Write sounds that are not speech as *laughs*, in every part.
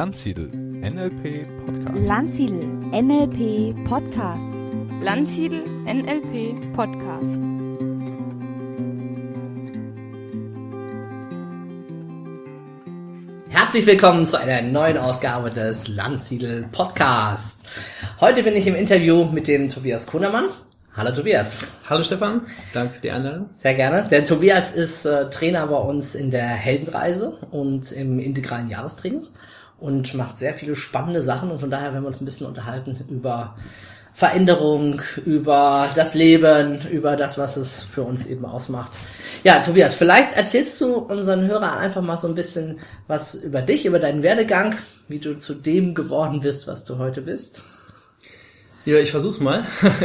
Landsiedel NLP Podcast. Landsiedel NLP Podcast. Landsiedel NLP Podcast. Herzlich willkommen zu einer neuen Ausgabe des Landsiedel Podcast. Heute bin ich im Interview mit dem Tobias Kuhnermann. Hallo Tobias. Hallo Stefan, danke für die Einladung. Sehr gerne. Der Tobias ist äh, Trainer bei uns in der Heldenreise und im integralen Jahrestraining und macht sehr viele spannende Sachen und von daher werden wir uns ein bisschen unterhalten über Veränderung, über das Leben, über das, was es für uns eben ausmacht. Ja, Tobias, vielleicht erzählst du unseren Hörern einfach mal so ein bisschen was über dich, über deinen Werdegang, wie du zu dem geworden bist, was du heute bist. Ja, ich versuch's mal.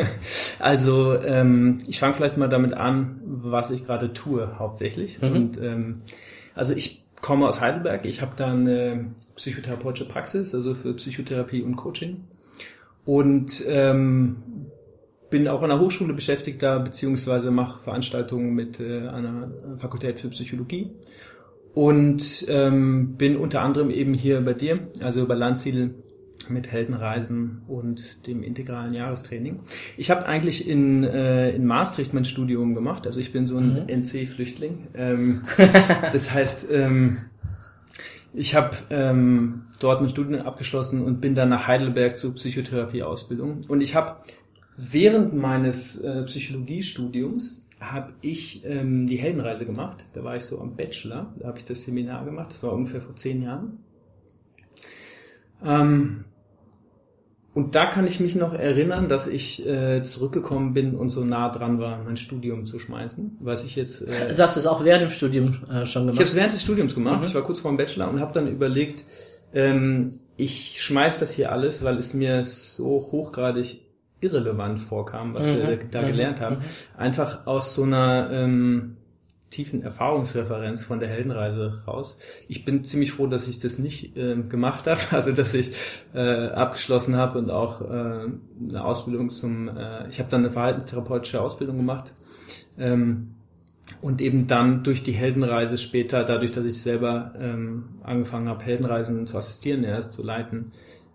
*laughs* also ähm, ich fange vielleicht mal damit an, was ich gerade tue hauptsächlich. Mhm. Und ähm, also ich komme aus Heidelberg. Ich habe da eine psychotherapeutische Praxis, also für Psychotherapie und Coaching. Und ähm, bin auch an der Hochschule beschäftigt da, beziehungsweise mache Veranstaltungen mit äh, einer Fakultät für Psychologie. Und ähm, bin unter anderem eben hier bei dir, also bei Landsiedel mit Heldenreisen und dem integralen Jahrestraining. Ich habe eigentlich in, äh, in Maastricht mein Studium gemacht, also ich bin so ein Mhm. NC-Flüchtling. Ähm, *laughs* das heißt, ähm, ich habe ähm, dort mein Studium abgeschlossen und bin dann nach Heidelberg zur Psychotherapieausbildung. Und ich habe während meines äh, Psychologiestudiums habe ich ähm, die Heldenreise gemacht. Da war ich so am Bachelor, da habe ich das Seminar gemacht. Das war ungefähr vor zehn Jahren. Ähm, und da kann ich mich noch erinnern, dass ich äh, zurückgekommen bin und so nah dran war, mein Studium zu schmeißen, was ich jetzt. Äh, Also hast du es auch während dem Studium äh, schon ich gemacht? habe es während des Studiums gemacht. Mhm. Ich war kurz vor dem Bachelor und habe dann überlegt, ähm, ich schmeiß das hier alles, weil es mir so hochgradig irrelevant vorkam, was Mhm. wir da Mhm. gelernt haben. Mhm. Einfach aus so einer ähm, tiefen Erfahrungsreferenz von der Heldenreise raus. Ich bin ziemlich froh, dass ich das nicht ähm, gemacht habe, *laughs* also dass ich äh, abgeschlossen habe und auch äh, eine Ausbildung zum, äh, ich habe dann eine verhaltenstherapeutische Ausbildung gemacht. Ähm, und eben dann durch die Heldenreise später, dadurch, dass ich selber ähm, angefangen habe, Heldenreisen zu assistieren, erst zu leiten,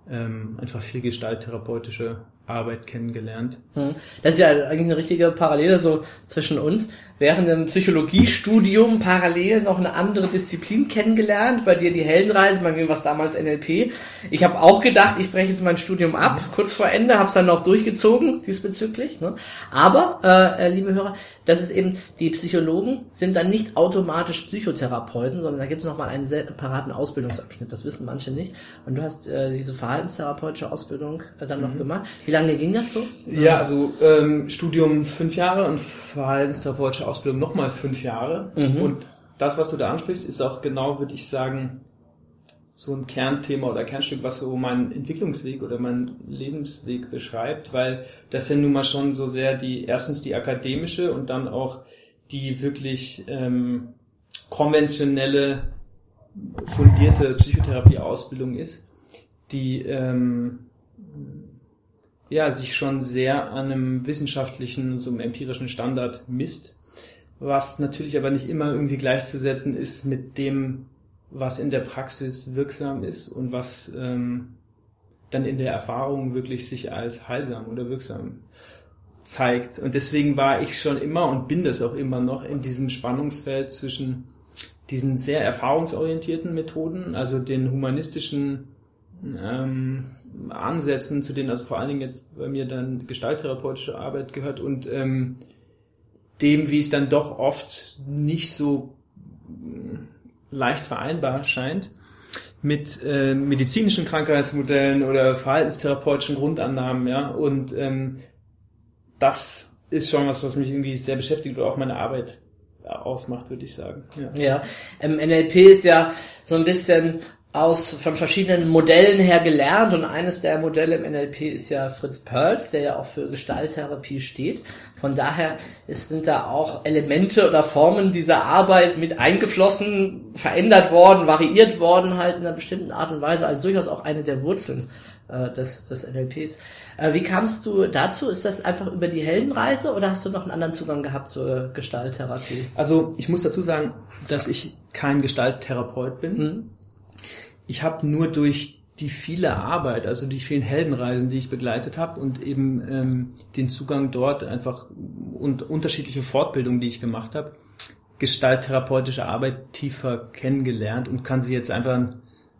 ähm, einfach viel gestalttherapeutische Arbeit kennengelernt. Hm. Das ist ja eigentlich eine richtige Parallele so zwischen uns. Während dem Psychologiestudium parallel noch eine andere Disziplin kennengelernt. Bei dir die Heldenreise, bei mir war es damals NLP. Ich habe auch gedacht, ich breche jetzt mein Studium ab, kurz vor Ende, habe es dann noch durchgezogen diesbezüglich. Ne? Aber, äh, äh, liebe Hörer, das ist eben, die Psychologen sind dann nicht automatisch Psychotherapeuten, sondern da gibt es nochmal einen separaten Ausbildungsabschnitt. Das wissen manche nicht. Und du hast äh, diese verhaltenstherapeutische Ausbildung äh, dann noch gemacht. Wie lange ging das so? Ja, also ähm, Studium fünf Jahre und verhaltenstherapeutische Ausbildung nochmal fünf Jahre. Mhm. Und das, was du da ansprichst, ist auch genau, würde ich sagen, so ein Kernthema oder Kernstück, was so meinen Entwicklungsweg oder meinen Lebensweg beschreibt, weil das ja nun mal schon so sehr die, erstens die akademische und dann auch die wirklich ähm, konventionelle, fundierte Psychotherapieausbildung ist, die ähm, ja, sich schon sehr an einem wissenschaftlichen, so einem empirischen Standard misst, was natürlich aber nicht immer irgendwie gleichzusetzen ist mit dem, was in der Praxis wirksam ist und was ähm, dann in der Erfahrung wirklich sich als heilsam oder wirksam zeigt. Und deswegen war ich schon immer und bin das auch immer noch in diesem Spannungsfeld zwischen diesen sehr erfahrungsorientierten Methoden, also den humanistischen ähm, Ansätzen, zu denen also vor allen Dingen jetzt bei mir dann gestalttherapeutische Arbeit gehört und ähm, dem, wie es dann doch oft nicht so mh, leicht vereinbar scheint mit äh, medizinischen Krankheitsmodellen oder verhaltenstherapeutischen Grundannahmen, ja, und ähm, das ist schon was, was mich irgendwie sehr beschäftigt oder auch meine Arbeit ausmacht, würde ich sagen. Ja. Ja, ähm, NLP ist ja so ein bisschen aus von verschiedenen Modellen her gelernt und eines der Modelle im NLP ist ja Fritz Perls, der ja auch für Gestalttherapie steht. Von daher ist, sind da auch Elemente oder Formen dieser Arbeit mit eingeflossen, verändert worden, variiert worden halt in einer bestimmten Art und Weise, also durchaus auch eine der Wurzeln äh, des, des NLPs. Äh, wie kamst du dazu? Ist das einfach über die Heldenreise oder hast du noch einen anderen Zugang gehabt zur Gestalttherapie? Also ich muss dazu sagen, dass ich kein Gestalttherapeut bin. Mhm. Ich habe nur durch die viele Arbeit, also die vielen Heldenreisen, die ich begleitet habe und eben ähm, den Zugang dort einfach und unterschiedliche Fortbildungen, die ich gemacht habe, gestalttherapeutische Arbeit tiefer kennengelernt und kann sie jetzt einfach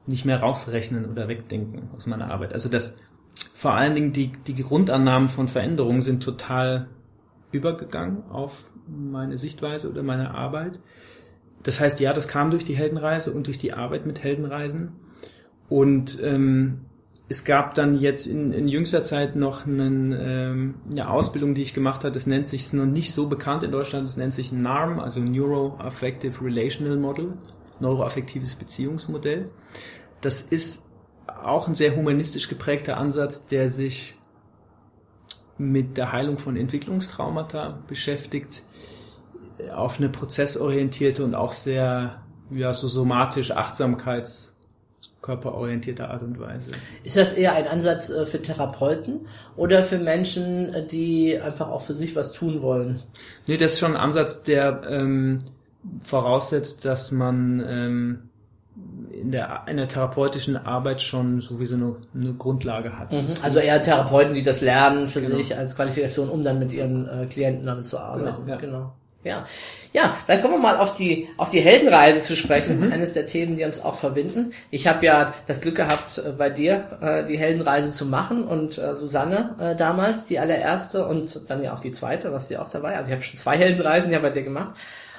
nicht mehr rausrechnen oder wegdenken aus meiner Arbeit. Also das vor allen Dingen die, die Grundannahmen von Veränderungen sind total übergegangen auf meine Sichtweise oder meine Arbeit. Das heißt, ja, das kam durch die Heldenreise und durch die Arbeit mit Heldenreisen. Und ähm, es gab dann jetzt in, in jüngster Zeit noch einen, ähm, eine Ausbildung, die ich gemacht habe. Das nennt sich, ist noch nicht so bekannt in Deutschland, das nennt sich NARM, also Neuroaffective Relational Model, neuroaffektives Beziehungsmodell. Das ist auch ein sehr humanistisch geprägter Ansatz, der sich mit der Heilung von Entwicklungstraumata beschäftigt, auf eine prozessorientierte und auch sehr ja, so somatisch Achtsamkeits körperorientierte Art und Weise. Ist das eher ein Ansatz äh, für Therapeuten oder für Menschen, äh, die einfach auch für sich was tun wollen? Nee, das ist schon ein Ansatz, der ähm, voraussetzt, dass man ähm, in der, in der therapeutischen Arbeit schon sowieso eine, eine Grundlage hat. Mhm. Also eher Therapeuten, die das lernen für genau. sich als Qualifikation, um dann mit ihren äh, Klienten damit zu arbeiten. Genau. Ja. genau. Ja, ja, dann kommen wir mal auf die auf die Heldenreise zu sprechen. Mhm. Eines der Themen, die uns auch verbinden. Ich habe ja das Glück gehabt, äh, bei dir äh, die Heldenreise zu machen und äh, Susanne äh, damals die allererste und dann ja auch die zweite, was die auch dabei. Also ich habe schon zwei Heldenreisen ja bei dir gemacht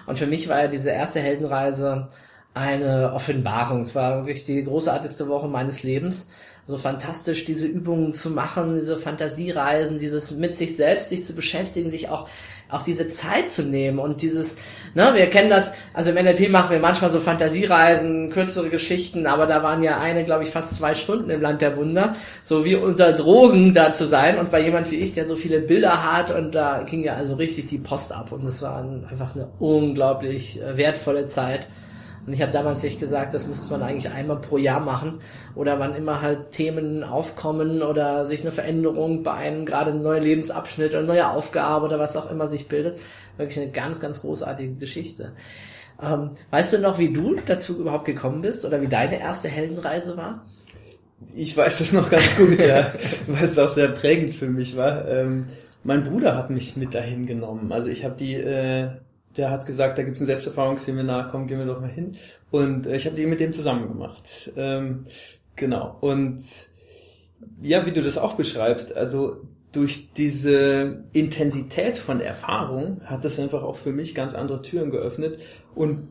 und für mich war ja diese erste Heldenreise eine Offenbarung. Es war wirklich die großartigste Woche meines Lebens so fantastisch, diese Übungen zu machen, diese Fantasiereisen, dieses mit sich selbst sich zu beschäftigen, sich auch auch diese Zeit zu nehmen und dieses, ne, wir kennen das, also im NLP machen wir manchmal so Fantasiereisen, kürzere Geschichten, aber da waren ja eine, glaube ich, fast zwei Stunden im Land der Wunder, so wie unter Drogen da zu sein und bei jemand wie ich, der so viele Bilder hat und da ging ja also richtig die Post ab und es war einfach eine unglaublich äh, wertvolle Zeit. Und ich habe damals nicht gesagt, das müsste man eigentlich einmal pro Jahr machen oder wann immer halt Themen aufkommen oder sich eine Veränderung bei einem gerade ein neuer Lebensabschnitt oder eine neue Aufgabe oder was auch immer sich bildet. Wirklich eine ganz, ganz großartige Geschichte. Ähm, weißt du noch, wie du dazu überhaupt gekommen bist oder wie deine erste Heldenreise war? Ich weiß das noch ganz gut, ja, *laughs* weil es auch sehr prägend für mich war. Ähm, mein Bruder hat mich mit dahin genommen. Also ich habe die äh, der hat gesagt, da gibt es ein Selbsterfahrungsseminar, komm, gehen wir doch mal hin. Und äh, ich habe die mit dem zusammen gemacht. Ähm, genau. Und ja, wie du das auch beschreibst, also durch diese Intensität von Erfahrung hat das einfach auch für mich ganz andere Türen geöffnet. Und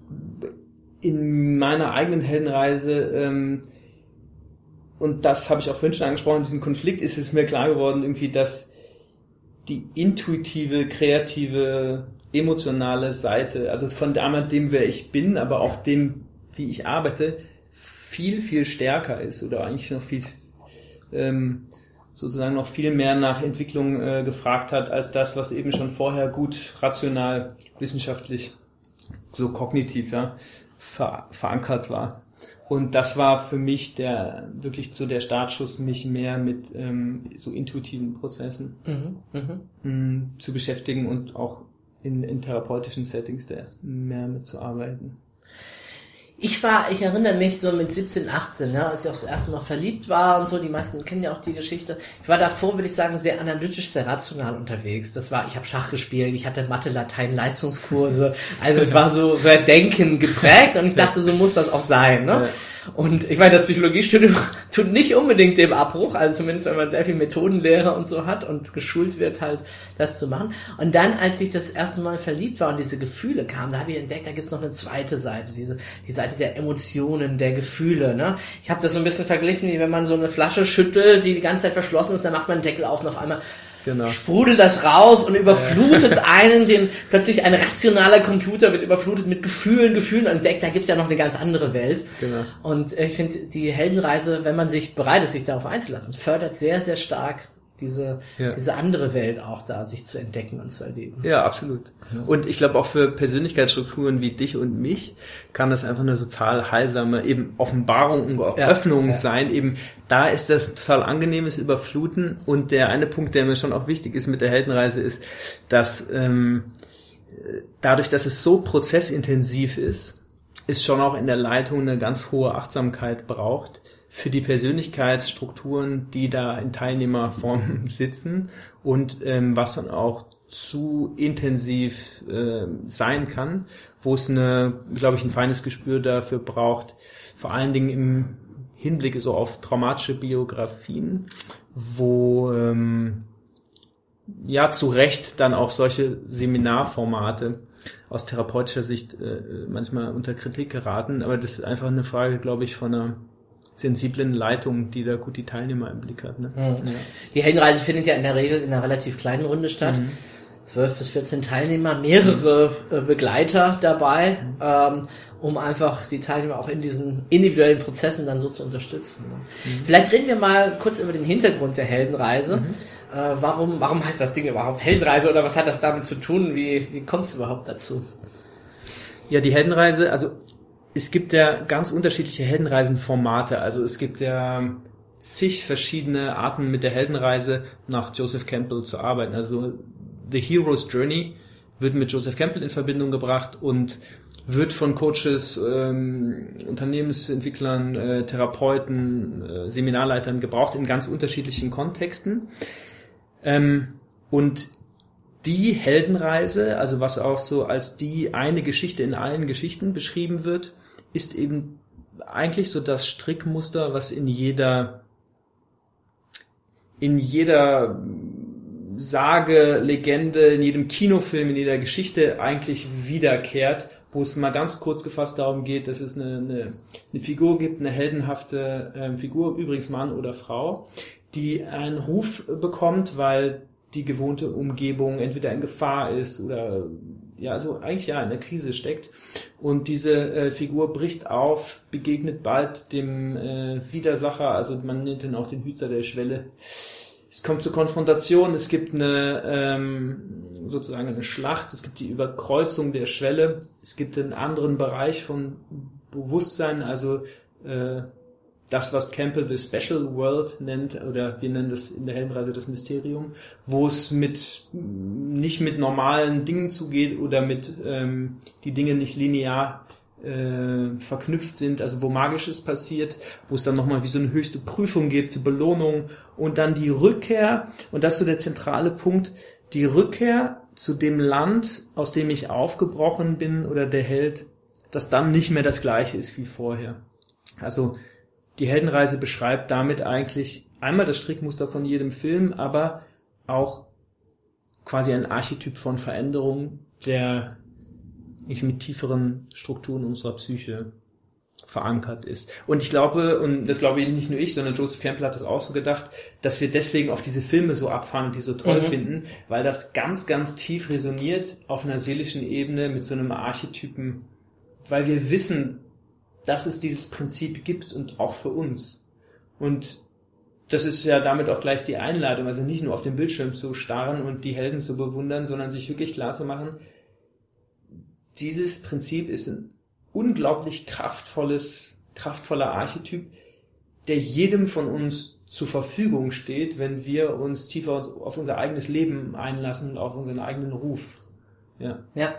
in meiner eigenen Heldenreise, ähm, und das habe ich auch vorhin schon angesprochen, diesen Konflikt ist es mir klar geworden, irgendwie, dass die intuitive, kreative emotionale Seite, also von dem, wer ich bin, aber auch dem, wie ich arbeite, viel, viel stärker ist oder eigentlich noch viel, ähm, sozusagen noch viel mehr nach Entwicklung äh, gefragt hat, als das, was eben schon vorher gut rational, wissenschaftlich, so kognitiv, ja, ver verankert war. Und das war für mich der wirklich so der Startschuss, mich mehr mit ähm, so intuitiven Prozessen mhm, mh. Mm, zu beschäftigen und auch in, in therapeutischen Settings da mehr mitzuarbeiten. Ich war, ich erinnere mich so mit 17, 18, ne, als ich auch das erste Mal verliebt war und so, die meisten kennen ja auch die Geschichte. Ich war davor, würde ich sagen, sehr analytisch, sehr rational unterwegs. Das war, ich habe Schach gespielt, ich hatte Mathe, Latein, Leistungskurse. Also es war so, so Denken geprägt und ich dachte, so muss das auch sein. Ne? Und ich meine, das Psychologiestudium *laughs* tut nicht unbedingt dem Abbruch, also zumindest wenn man sehr viel Methodenlehre und so hat und geschult wird, halt das zu machen. Und dann, als ich das erste Mal verliebt war und diese Gefühle kamen, da habe ich entdeckt, da gibt es noch eine zweite Seite, diese die Seite der Emotionen, der Gefühle. Ne? Ich habe das so ein bisschen verglichen, wie wenn man so eine Flasche schüttelt, die die ganze Zeit verschlossen ist, dann macht man den Deckel auf und auf einmal genau. sprudelt das raus und überflutet *laughs* einen, den plötzlich ein rationaler Computer wird überflutet mit Gefühlen, Gefühlen und entdeckt, da gibt's ja noch eine ganz andere Welt. Genau. Und ich finde, die Heldenreise, wenn man sich bereit ist, sich darauf einzulassen, fördert sehr, sehr stark diese, ja. diese andere Welt auch da sich zu entdecken und zu erleben. Ja, absolut. Und ich glaube auch für Persönlichkeitsstrukturen wie dich und mich kann das einfach eine total heilsame eben Offenbarung und auch ja, Öffnung ja. sein. Eben da ist das total angenehmes Überfluten. Und der eine Punkt, der mir schon auch wichtig ist mit der Heldenreise, ist, dass ähm, dadurch, dass es so prozessintensiv ist, es schon auch in der Leitung eine ganz hohe Achtsamkeit braucht für die Persönlichkeitsstrukturen, die da in Teilnehmerform *laughs* sitzen und ähm, was dann auch zu intensiv äh, sein kann, wo es eine, glaube ich, ein feines Gespür dafür braucht, vor allen Dingen im Hinblick so auf traumatische Biografien, wo ähm, ja zu Recht dann auch solche Seminarformate aus therapeutischer Sicht äh, manchmal unter Kritik geraten, aber das ist einfach eine Frage, glaube ich, von einer sensiblen Leitung, die da gut die Teilnehmer im Blick hat. Ne? Mhm. Ja. Die Heldenreise findet ja in der Regel in einer relativ kleinen Runde statt. Mhm. 12 bis 14 Teilnehmer, mehrere äh, Begleiter dabei, ähm, um einfach die Teilnehmer auch in diesen individuellen Prozessen dann so zu unterstützen. Ne? Mhm. Vielleicht reden wir mal kurz über den Hintergrund der Heldenreise. Mhm. Äh, warum, warum heißt das Ding überhaupt Heldenreise oder was hat das damit zu tun? Wie, wie kommst du überhaupt dazu? Ja, die Heldenreise, also es gibt ja ganz unterschiedliche Heldenreisenformate. Also es gibt ja zig verschiedene Arten mit der Heldenreise nach Joseph Campbell zu arbeiten. Also The Hero's Journey wird mit Joseph Campbell in Verbindung gebracht und wird von Coaches, ähm, Unternehmensentwicklern, äh, Therapeuten, äh, Seminarleitern gebraucht in ganz unterschiedlichen Kontexten. Ähm, und die Heldenreise, also was auch so als die eine Geschichte in allen Geschichten beschrieben wird, ist eben eigentlich so das Strickmuster, was in jeder in jeder Sage, Legende, in jedem Kinofilm, in jeder Geschichte eigentlich wiederkehrt, wo es mal ganz kurz gefasst darum geht, dass es eine, eine, eine Figur gibt, eine heldenhafte äh, Figur, übrigens Mann oder Frau, die einen Ruf bekommt, weil die gewohnte Umgebung entweder in Gefahr ist oder ja, also eigentlich ja in der Krise steckt. Und diese äh, Figur bricht auf, begegnet bald dem äh, Widersacher, also man nennt ihn auch den Hüter der Schwelle. Es kommt zur Konfrontation, es gibt eine ähm, sozusagen eine Schlacht, es gibt die Überkreuzung der Schwelle, es gibt einen anderen Bereich von Bewusstsein, also äh, das, was Campbell the Special World nennt, oder wir nennen das in der Heldenreise das Mysterium, wo es mit nicht mit normalen Dingen zugeht oder mit ähm, die Dinge nicht linear äh, verknüpft sind, also wo Magisches passiert, wo es dann nochmal wie so eine höchste Prüfung gibt, Belohnung und dann die Rückkehr, und das ist so der zentrale Punkt, die Rückkehr zu dem Land, aus dem ich aufgebrochen bin oder der Held, das dann nicht mehr das gleiche ist wie vorher. Also die Heldenreise beschreibt damit eigentlich einmal das Strickmuster von jedem Film, aber auch quasi ein Archetyp von Veränderung, der ich mit tieferen Strukturen unserer Psyche verankert ist. Und ich glaube, und das glaube ich nicht nur ich, sondern Joseph Campbell hat das auch so gedacht, dass wir deswegen auf diese Filme so abfahren und die so toll mhm. finden, weil das ganz, ganz tief resoniert auf einer seelischen Ebene mit so einem Archetypen, weil wir wissen, dass es dieses Prinzip gibt und auch für uns. Und das ist ja damit auch gleich die Einladung, also nicht nur auf den Bildschirm zu starren und die Helden zu bewundern, sondern sich wirklich klar zu machen, dieses Prinzip ist ein unglaublich kraftvolles, kraftvoller Archetyp, der jedem von uns zur Verfügung steht, wenn wir uns tiefer auf unser eigenes Leben einlassen und auf unseren eigenen Ruf. Ja. ja.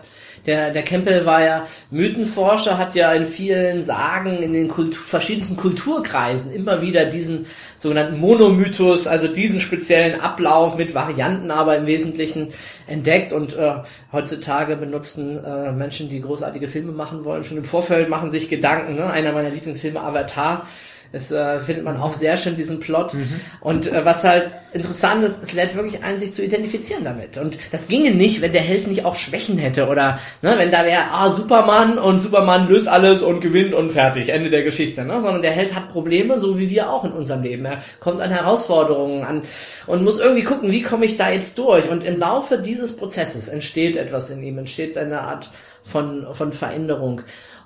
Der, der Campbell war ja Mythenforscher, hat ja in vielen Sagen, in den Kultur, verschiedensten Kulturkreisen immer wieder diesen sogenannten Monomythos, also diesen speziellen Ablauf mit Varianten, aber im Wesentlichen entdeckt und äh, heutzutage benutzen äh, Menschen, die großartige Filme machen wollen, schon im Vorfeld machen sich Gedanken. Ne? Einer meiner Lieblingsfilme, Avatar, das äh, findet man auch sehr schön, diesen Plot. Mhm. Und äh, was halt interessant ist, es lädt wirklich ein, sich zu identifizieren damit. Und das ginge nicht, wenn der Held nicht auch Schwächen hätte oder ne, wenn da wäre, ah, Superman und Superman löst alles und gewinnt und fertig, Ende der Geschichte. Ne? Sondern der Held hat Probleme, so wie wir auch in unserem Leben. Er kommt an Herausforderungen an und muss irgendwie gucken, wie komme ich da jetzt durch. Und im Laufe dieses Prozesses entsteht etwas in ihm, entsteht eine Art von, von Veränderung.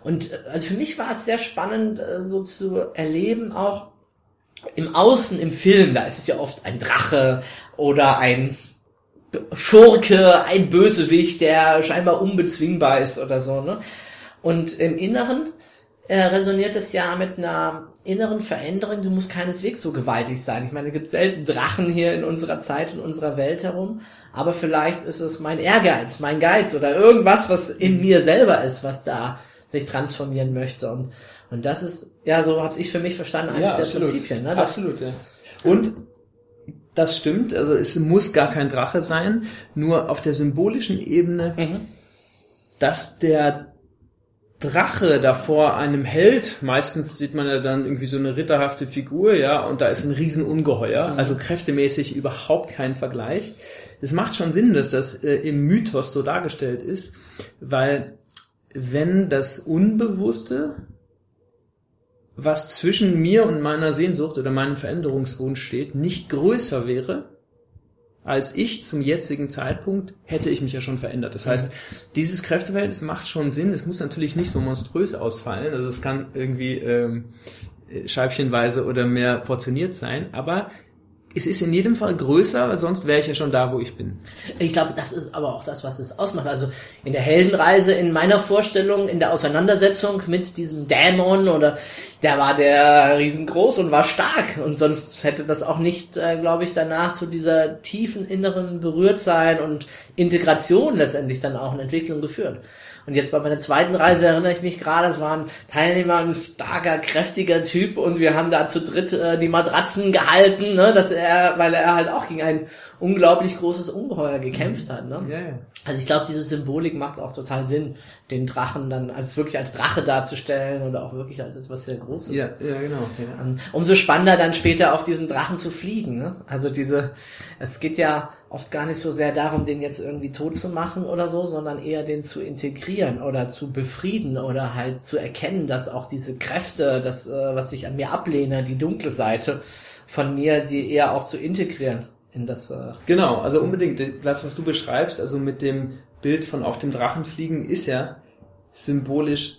Und äh, also für mich war es sehr spannend, äh, so zu erleben, auch im Außen, im Film, da ist es ja oft ein Drache oder ein Schurke, ein Bösewicht, der scheinbar unbezwingbar ist oder so. Ne? Und im Inneren äh, resoniert es ja mit einer inneren Veränderung. Du musst keineswegs so gewaltig sein. Ich meine, es gibt selten Drachen hier in unserer Zeit, in unserer Welt herum. Aber vielleicht ist es mein Ehrgeiz, mein Geiz oder irgendwas, was in mir selber ist, was da sich transformieren möchte. Und, und das ist, ja, so habe ich für mich verstanden, eines Ja, der absolut. Prinzipien. Ne? Das, Absolut, ja. Und das stimmt, also es muss gar kein Drache sein, nur auf der symbolischen Ebene, Mhm. dass der Drache davor einem Held, meistens sieht man ja dann irgendwie so eine ritterhafte Figur, ja, und da ist ein Riesenungeheuer, Mhm. also kräftemäßig überhaupt kein Vergleich. Es macht schon Sinn, dass das äh, im Mythos so dargestellt ist, weil wenn das Unbewusste was zwischen mir und meiner Sehnsucht oder meinem Veränderungswunsch steht, nicht größer wäre, als ich zum jetzigen Zeitpunkt, hätte ich mich ja schon verändert. Das heißt, dieses Kräfteverhältnis macht schon Sinn. Es muss natürlich nicht so monströs ausfallen. Also es kann irgendwie ähm, scheibchenweise oder mehr portioniert sein, aber es ist in jedem Fall größer, weil sonst wäre ich ja schon da, wo ich bin. Ich glaube, das ist aber auch das, was es ausmacht. Also in der Heldenreise, in meiner Vorstellung, in der Auseinandersetzung mit diesem Dämon oder der war der riesengroß und war stark und sonst hätte das auch nicht, äh, glaube ich, danach zu dieser tiefen inneren Berührtsein und Integration letztendlich dann auch in Entwicklung geführt. Und jetzt bei meiner zweiten Reise erinnere ich mich gerade, es war ein Teilnehmer, ein starker, kräftiger Typ und wir haben da zu dritt äh, die Matratzen gehalten, ne, dass er, weil er halt auch gegen ein unglaublich großes Ungeheuer gekämpft hat. Ne? Ja, ja. Also ich glaube, diese Symbolik macht auch total Sinn, den Drachen dann als wirklich als Drache darzustellen oder auch wirklich als etwas sehr Großes. Ja, ja, genau. Ja. Ähm, Umso spannender dann später auf diesen Drachen zu fliegen. Ne? Also diese, es geht ja oft gar nicht so sehr darum, den jetzt irgendwie tot zu machen oder so, sondern eher den zu integrieren oder zu befrieden oder halt zu erkennen, dass auch diese Kräfte, das, äh, was ich an mir ablehne, die dunkle Seite von mir, sie eher auch zu integrieren in das. Äh, Genau, also unbedingt. Das, was du beschreibst, also mit dem Bild von auf dem Drachen fliegen, ist ja symbolisch,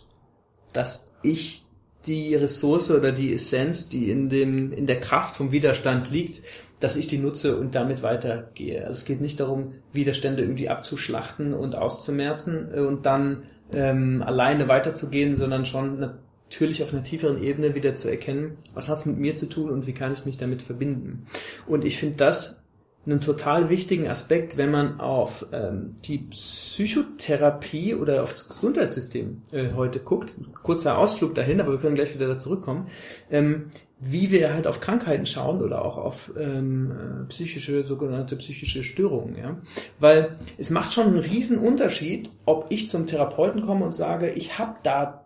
dass ich die Ressource oder die Essenz, die in dem, in der Kraft vom Widerstand liegt, dass ich die nutze und damit weitergehe. Also es geht nicht darum, Widerstände irgendwie abzuschlachten und auszumerzen äh, und dann ähm, alleine weiterzugehen, sondern schon natürlich auf einer tieferen Ebene wieder zu erkennen, was hat's mit mir zu tun und wie kann ich mich damit verbinden. Und ich finde das einen total wichtigen Aspekt, wenn man auf ähm, die Psychotherapie oder auf das Gesundheitssystem äh, heute guckt. Kurzer Ausflug dahin, aber wir können gleich wieder da zurückkommen. Ähm, wie wir halt auf Krankheiten schauen oder auch auf ähm, äh, psychische, sogenannte psychische Störungen, ja. Weil es macht schon einen riesen Unterschied, ob ich zum Therapeuten komme und sage, ich habe da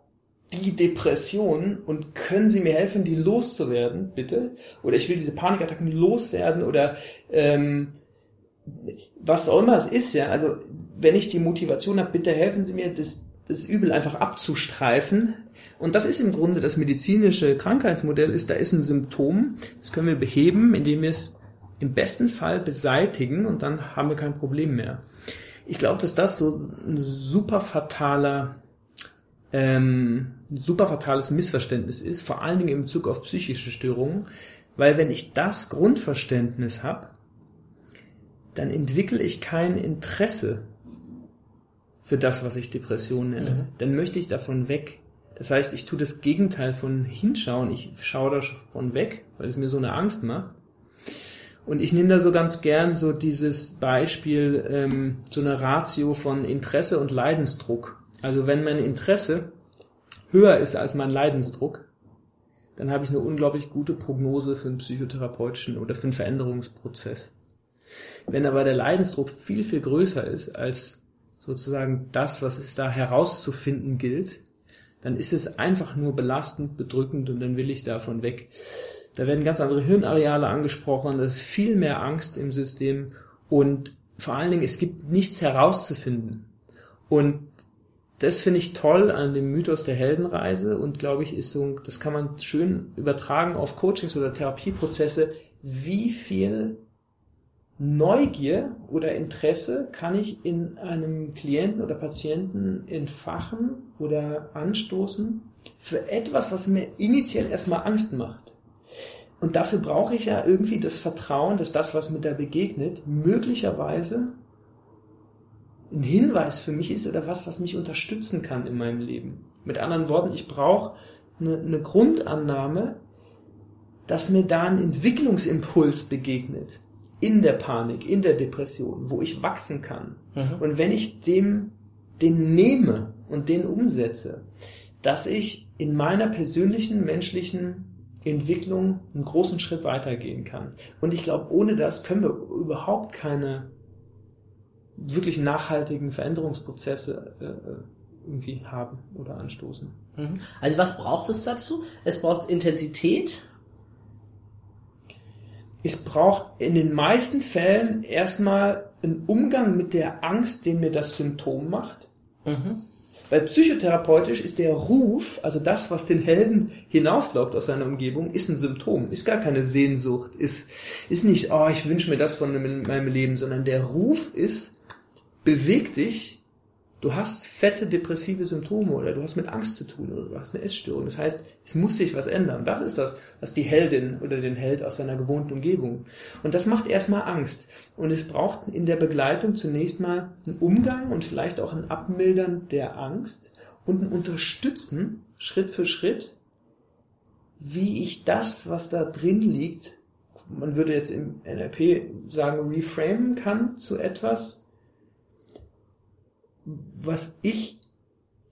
die Depression und können Sie mir helfen, die loszuwerden, bitte? Oder ich will diese Panikattacken loswerden oder ähm, was auch immer es ist, ja. Also wenn ich die Motivation habe, bitte helfen Sie mir, das, das Übel einfach abzustreifen. Und das ist im Grunde das medizinische Krankheitsmodell, ist, da ist ein Symptom, das können wir beheben, indem wir es im besten Fall beseitigen und dann haben wir kein Problem mehr. Ich glaube, dass das so ein super fataler ähm, super fatales Missverständnis ist, vor allen Dingen in Bezug auf psychische Störungen, weil wenn ich das Grundverständnis habe, dann entwickle ich kein Interesse für das, was ich Depression nenne. Mhm. Dann möchte ich davon weg. Das heißt, ich tue das Gegenteil von hinschauen. Ich schaue davon weg, weil es mir so eine Angst macht. Und ich nehme da so ganz gern so dieses Beispiel, ähm, so eine Ratio von Interesse und Leidensdruck. Also wenn mein Interesse höher ist als mein Leidensdruck, dann habe ich eine unglaublich gute Prognose für einen psychotherapeutischen oder für einen Veränderungsprozess. Wenn aber der Leidensdruck viel, viel größer ist als sozusagen das, was es da herauszufinden gilt, dann ist es einfach nur belastend, bedrückend und dann will ich davon weg. Da werden ganz andere Hirnareale angesprochen, da ist viel mehr Angst im System und vor allen Dingen, es gibt nichts herauszufinden. Und das finde ich toll an dem Mythos der Heldenreise und glaube ich, ist so, das kann man schön übertragen auf Coachings oder Therapieprozesse. Wie viel Neugier oder Interesse kann ich in einem Klienten oder Patienten entfachen oder anstoßen für etwas, was mir initial erstmal Angst macht? Und dafür brauche ich ja irgendwie das Vertrauen, dass das, was mir da begegnet, möglicherweise ein Hinweis für mich ist oder was, was mich unterstützen kann in meinem Leben. Mit anderen Worten, ich brauche eine, eine Grundannahme, dass mir da ein Entwicklungsimpuls begegnet. In der Panik, in der Depression, wo ich wachsen kann. Mhm. Und wenn ich dem, den nehme und den umsetze, dass ich in meiner persönlichen menschlichen Entwicklung einen großen Schritt weitergehen kann. Und ich glaube, ohne das können wir überhaupt keine wirklich nachhaltigen Veränderungsprozesse äh, irgendwie haben oder anstoßen. Mhm. Also was braucht es dazu? Es braucht Intensität. Es braucht in den meisten Fällen erstmal einen Umgang mit der Angst, den mir das Symptom macht. Mhm. Weil psychotherapeutisch ist der Ruf, also das, was den Helden hinauslockt aus seiner Umgebung, ist ein Symptom, ist gar keine Sehnsucht, ist, ist nicht, oh, ich wünsche mir das von meinem Leben, sondern der Ruf ist, beweg dich, du hast fette depressive Symptome oder du hast mit Angst zu tun oder du hast eine Essstörung. Das heißt, es muss sich was ändern. Das ist das, was die Heldin oder den Held aus seiner gewohnten Umgebung. Und das macht erstmal Angst. Und es braucht in der Begleitung zunächst mal einen Umgang und vielleicht auch ein Abmildern der Angst und ein Unterstützen Schritt für Schritt, wie ich das, was da drin liegt, man würde jetzt im NLP sagen, reframen kann zu etwas, was ich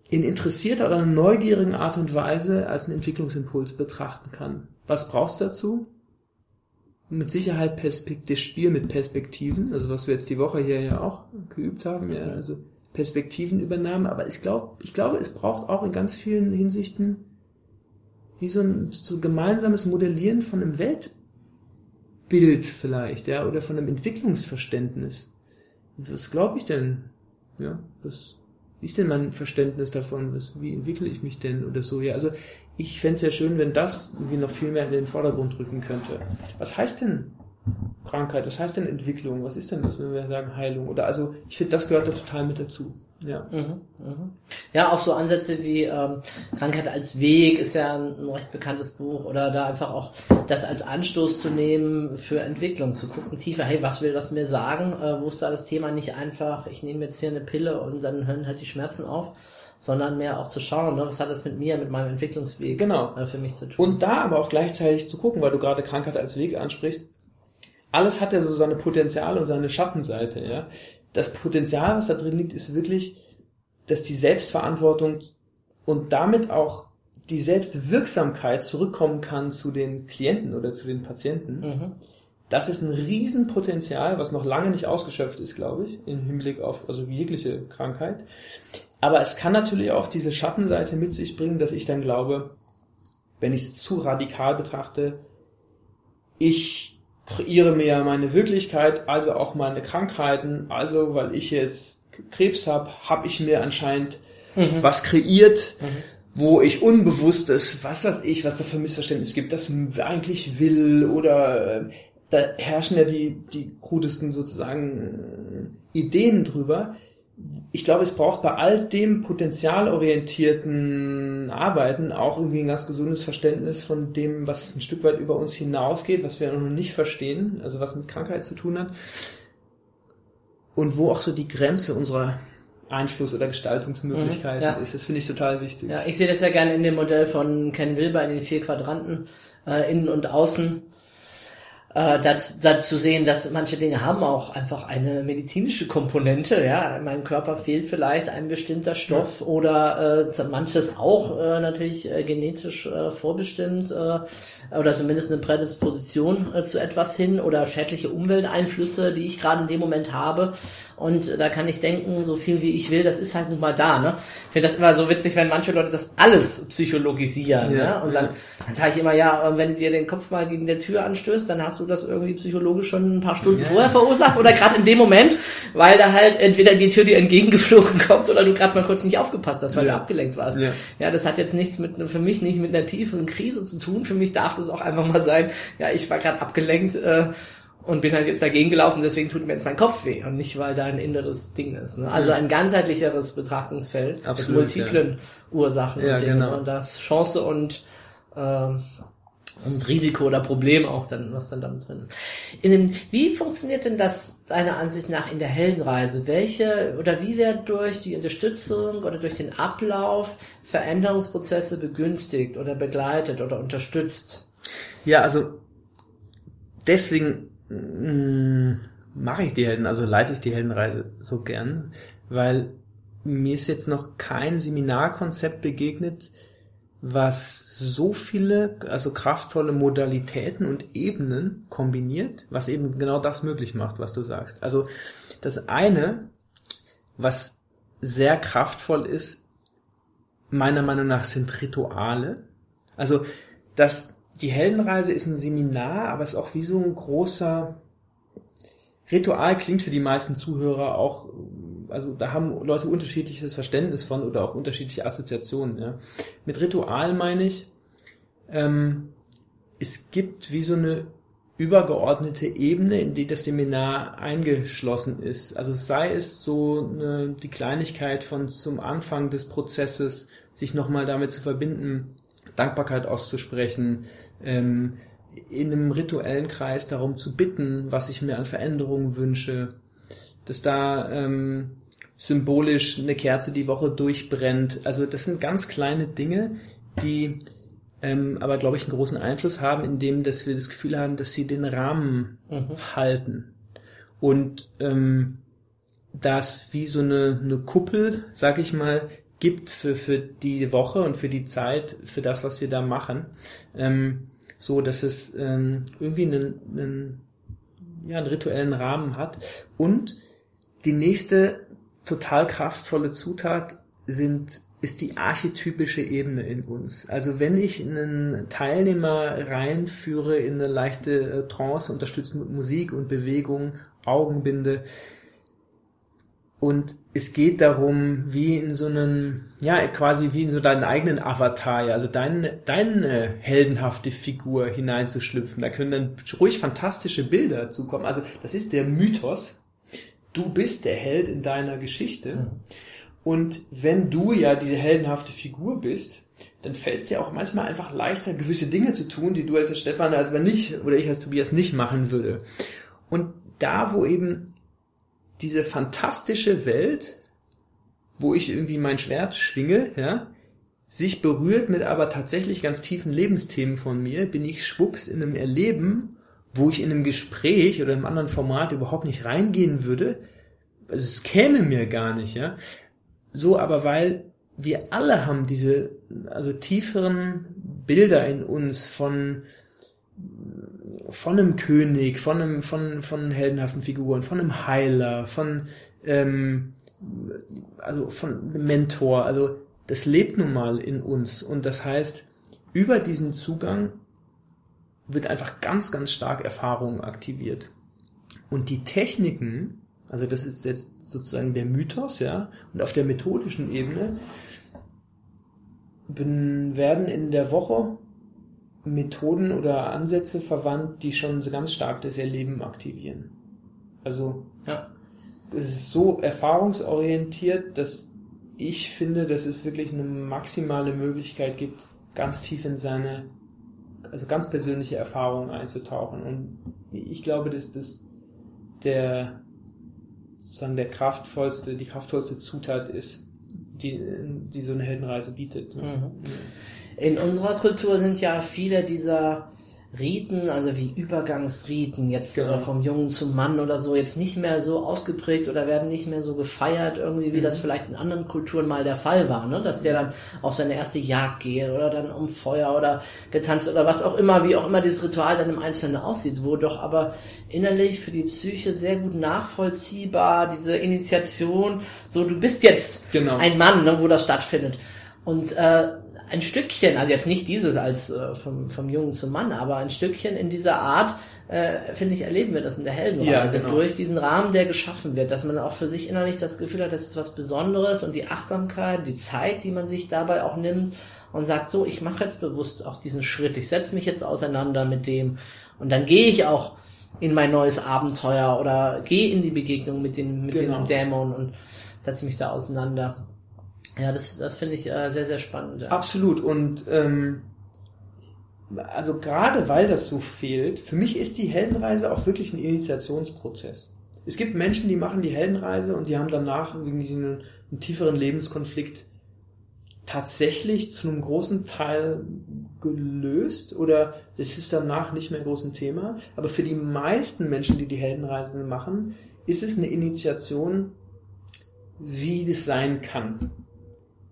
in interessierter oder neugierigen Art und Weise als einen Entwicklungsimpuls betrachten kann. Was brauchst du dazu? Mit Sicherheit das Spiel mit Perspektiven, also was wir jetzt die Woche hier ja auch geübt haben, ja, also Perspektivenübernahme, aber ich glaube, ich glaube, es braucht auch in ganz vielen Hinsichten wie so ein so gemeinsames Modellieren von einem Weltbild vielleicht, ja, oder von einem Entwicklungsverständnis. Was glaube ich denn? Ja, was, wie ist denn mein Verständnis davon? Was, wie entwickle ich mich denn oder so? Ja, also ich fände es ja schön, wenn das irgendwie noch viel mehr in den Vordergrund rücken könnte. Was heißt denn Krankheit? Was heißt denn Entwicklung? Was ist denn das, wenn wir sagen Heilung? Oder also ich finde, das gehört da total mit dazu. Ja. Mhm, mhm. Ja, auch so Ansätze wie ähm, Krankheit als Weg ist ja ein, ein, recht bekanntes Buch oder da einfach auch das als Anstoß zu nehmen für Entwicklung, zu gucken tiefer, hey, was will das mir sagen? Äh, wo ist da das Thema nicht einfach, ich nehme jetzt hier eine Pille und dann hören halt die Schmerzen auf, sondern mehr auch zu schauen, ne, was hat das mit mir, mit meinem Entwicklungsweg genau. äh, für mich zu tun. Und da aber auch gleichzeitig zu gucken, weil du gerade Krankheit als Weg ansprichst, alles hat ja so seine Potenziale und seine Schattenseite, ja das Potenzial, was da drin liegt, ist wirklich, dass die Selbstverantwortung und damit auch die Selbstwirksamkeit zurückkommen kann zu den Klienten oder zu den Patienten. Mhm. Das ist ein Riesenpotenzial, was noch lange nicht ausgeschöpft ist, glaube ich, im Hinblick auf also jegliche Krankheit. Aber es kann natürlich auch diese Schattenseite mit sich bringen, dass ich dann glaube, wenn ich es zu radikal betrachte, ich kreiere mir meine Wirklichkeit, also auch meine Krankheiten. Also, weil ich jetzt Krebs habe, habe ich mir anscheinend mhm. was kreiert, mhm. wo ich unbewusstes, was weiß ich, was da für Missverständnisse gibt, das eigentlich will oder äh, da herrschen ja die, die krudesten sozusagen Ideen drüber ich glaube, es braucht bei all dem potenzialorientierten Arbeiten auch irgendwie ein ganz gesundes Verständnis von dem, was ein Stück weit über uns hinausgeht, was wir noch nicht verstehen, also was mit Krankheit zu tun hat. Und wo auch so die Grenze unserer Einfluss- oder Gestaltungsmöglichkeiten mhm, ja. ist. Das finde ich total wichtig. Ja, ich sehe das ja gerne in dem Modell von Ken Wilber in den vier Quadranten, äh, innen und außen äh, dazu, dazu sehen, dass manche Dinge haben auch einfach eine medizinische Komponente. Ja, in meinem Körper fehlt vielleicht ein bestimmter Stoff ja. oder äh, manches auch äh, natürlich äh, genetisch äh, vorbestimmt äh, oder zumindest eine Prädisposition äh, zu etwas hin oder schädliche Umwelteinflüsse, die ich gerade in dem Moment habe. Und da kann ich denken, so viel wie ich will, das ist halt nun mal da. Ne? Ich finde das immer so witzig, wenn manche Leute das alles psychologisieren. Ja, ne? Und dann, dann sage ich immer, ja, wenn dir den Kopf mal gegen der Tür anstößt, dann hast du das irgendwie psychologisch schon ein paar Stunden ja. vorher verursacht oder gerade in dem Moment, weil da halt entweder die Tür dir entgegengeflogen *laughs* kommt oder du gerade mal kurz nicht aufgepasst hast, weil ja. du abgelenkt warst. Ja. ja, das hat jetzt nichts mit, für mich nicht mit einer tieferen Krise zu tun. Für mich darf das auch einfach mal sein, ja, ich war gerade abgelenkt, äh, und bin halt jetzt dagegen gelaufen, deswegen tut mir jetzt mein Kopf weh und nicht, weil da ein inneres Ding ist. Ne? Also ein ganzheitlicheres Betrachtungsfeld Absolut, mit multiplen ja. Ursachen ja, und Genau. Und das Chance und äh, und Risiko oder Problem auch dann, was dann damit drin ist. In dem, wie funktioniert denn das deiner Ansicht nach in der Heldenreise? Welche oder wie werden durch die Unterstützung oder durch den Ablauf Veränderungsprozesse begünstigt oder begleitet oder unterstützt? Ja, also deswegen mache ich die Helden, also leite ich die Heldenreise so gern, weil mir ist jetzt noch kein Seminarkonzept begegnet, was so viele, also kraftvolle Modalitäten und Ebenen kombiniert, was eben genau das möglich macht, was du sagst. Also das eine, was sehr kraftvoll ist, meiner Meinung nach sind Rituale. Also das, die Heldenreise ist ein Seminar, aber es ist auch wie so ein großer Ritual klingt für die meisten Zuhörer auch, also da haben Leute unterschiedliches Verständnis von oder auch unterschiedliche Assoziationen. Ja. Mit Ritual meine ich, ähm, es gibt wie so eine übergeordnete Ebene, in die das Seminar eingeschlossen ist. Also sei es so eine, die Kleinigkeit von zum Anfang des Prozesses, sich nochmal damit zu verbinden, Dankbarkeit auszusprechen, ähm, in einem rituellen Kreis darum zu bitten, was ich mir an Veränderungen wünsche, dass da ähm, symbolisch eine Kerze die Woche durchbrennt. Also das sind ganz kleine Dinge, die ähm, aber, glaube ich, einen großen Einfluss haben, indem dass wir das Gefühl haben, dass sie den Rahmen mhm. halten. Und ähm, das wie so eine, eine Kuppel, sag ich mal, gibt für, für die Woche und für die Zeit, für das, was wir da machen. Ähm, so dass es ähm, irgendwie einen, einen, ja, einen rituellen Rahmen hat. Und die nächste total kraftvolle Zutat sind ist die archetypische Ebene in uns. Also wenn ich einen Teilnehmer reinführe in eine leichte äh, Trance, unterstützend mit Musik und Bewegung, Augenbinde, und es geht darum, wie in so einem, ja, quasi wie in so deinen eigenen Avatar, ja, also deine, deine heldenhafte Figur hineinzuschlüpfen. Da können dann ruhig fantastische Bilder zukommen. Also das ist der Mythos. Du bist der Held in deiner Geschichte. Mhm. Und wenn du ja diese heldenhafte Figur bist, dann fällt es dir auch manchmal einfach leichter, gewisse Dinge zu tun, die du als Stefan, als wenn nicht, oder ich als Tobias nicht machen würde. Und da, wo eben diese fantastische Welt, wo ich irgendwie mein Schwert schwinge, ja, sich berührt mit aber tatsächlich ganz tiefen Lebensthemen von mir, bin ich schwupps in einem Erleben, wo ich in einem Gespräch oder einem anderen Format überhaupt nicht reingehen würde. Also es käme mir gar nicht, ja. So aber weil wir alle haben diese, also tieferen Bilder in uns von, von einem König, von einem, von, von heldenhaften Figuren, von einem Heiler, von, ähm, also von einem Mentor. Also das lebt nun mal in uns und das heißt, über diesen Zugang wird einfach ganz, ganz stark Erfahrung aktiviert. Und die Techniken, also das ist jetzt sozusagen der Mythos, ja, und auf der methodischen Ebene werden in der Woche Methoden oder Ansätze verwandt, die schon ganz stark das Erleben aktivieren. Also ja. es ist so erfahrungsorientiert, dass ich finde, dass es wirklich eine maximale Möglichkeit gibt, ganz tief in seine, also ganz persönliche Erfahrungen einzutauchen. Und ich glaube, dass das der sozusagen der kraftvollste, die kraftvollste Zutat ist, die, die so eine Heldenreise bietet. Ne? Mhm. In unserer Kultur sind ja viele dieser Riten, also wie Übergangsriten, jetzt genau. vom Jungen zum Mann oder so, jetzt nicht mehr so ausgeprägt oder werden nicht mehr so gefeiert, irgendwie, wie mhm. das vielleicht in anderen Kulturen mal der Fall war, ne? dass der dann auf seine erste Jagd geht oder dann um Feuer oder getanzt oder was auch immer, wie auch immer dieses Ritual dann im Einzelnen aussieht, wo doch aber innerlich für die Psyche sehr gut nachvollziehbar diese Initiation, so du bist jetzt genau. ein Mann, ne, wo das stattfindet. Und äh, ein Stückchen, also jetzt nicht dieses als äh, vom, vom Jungen zum Mann, aber ein Stückchen in dieser Art, äh, finde ich, erleben wir das in der Heldenreise. Ja, genau. Durch diesen Rahmen, der geschaffen wird, dass man auch für sich innerlich das Gefühl hat, das ist was Besonderes und die Achtsamkeit, die Zeit, die man sich dabei auch nimmt und sagt, so, ich mache jetzt bewusst auch diesen Schritt, ich setze mich jetzt auseinander mit dem und dann gehe ich auch in mein neues Abenteuer oder gehe in die Begegnung mit dem, mit genau. dem Dämon und setze mich da auseinander. Ja, das, das finde ich äh, sehr, sehr spannend. Absolut. Und ähm, also gerade weil das so fehlt, für mich ist die Heldenreise auch wirklich ein Initiationsprozess. Es gibt Menschen, die machen die Heldenreise und die haben danach irgendwie einen, einen tieferen Lebenskonflikt tatsächlich zu einem großen Teil gelöst oder das ist danach nicht mehr groß ein Thema. Aber für die meisten Menschen, die die Heldenreise machen, ist es eine Initiation wie das sein kann.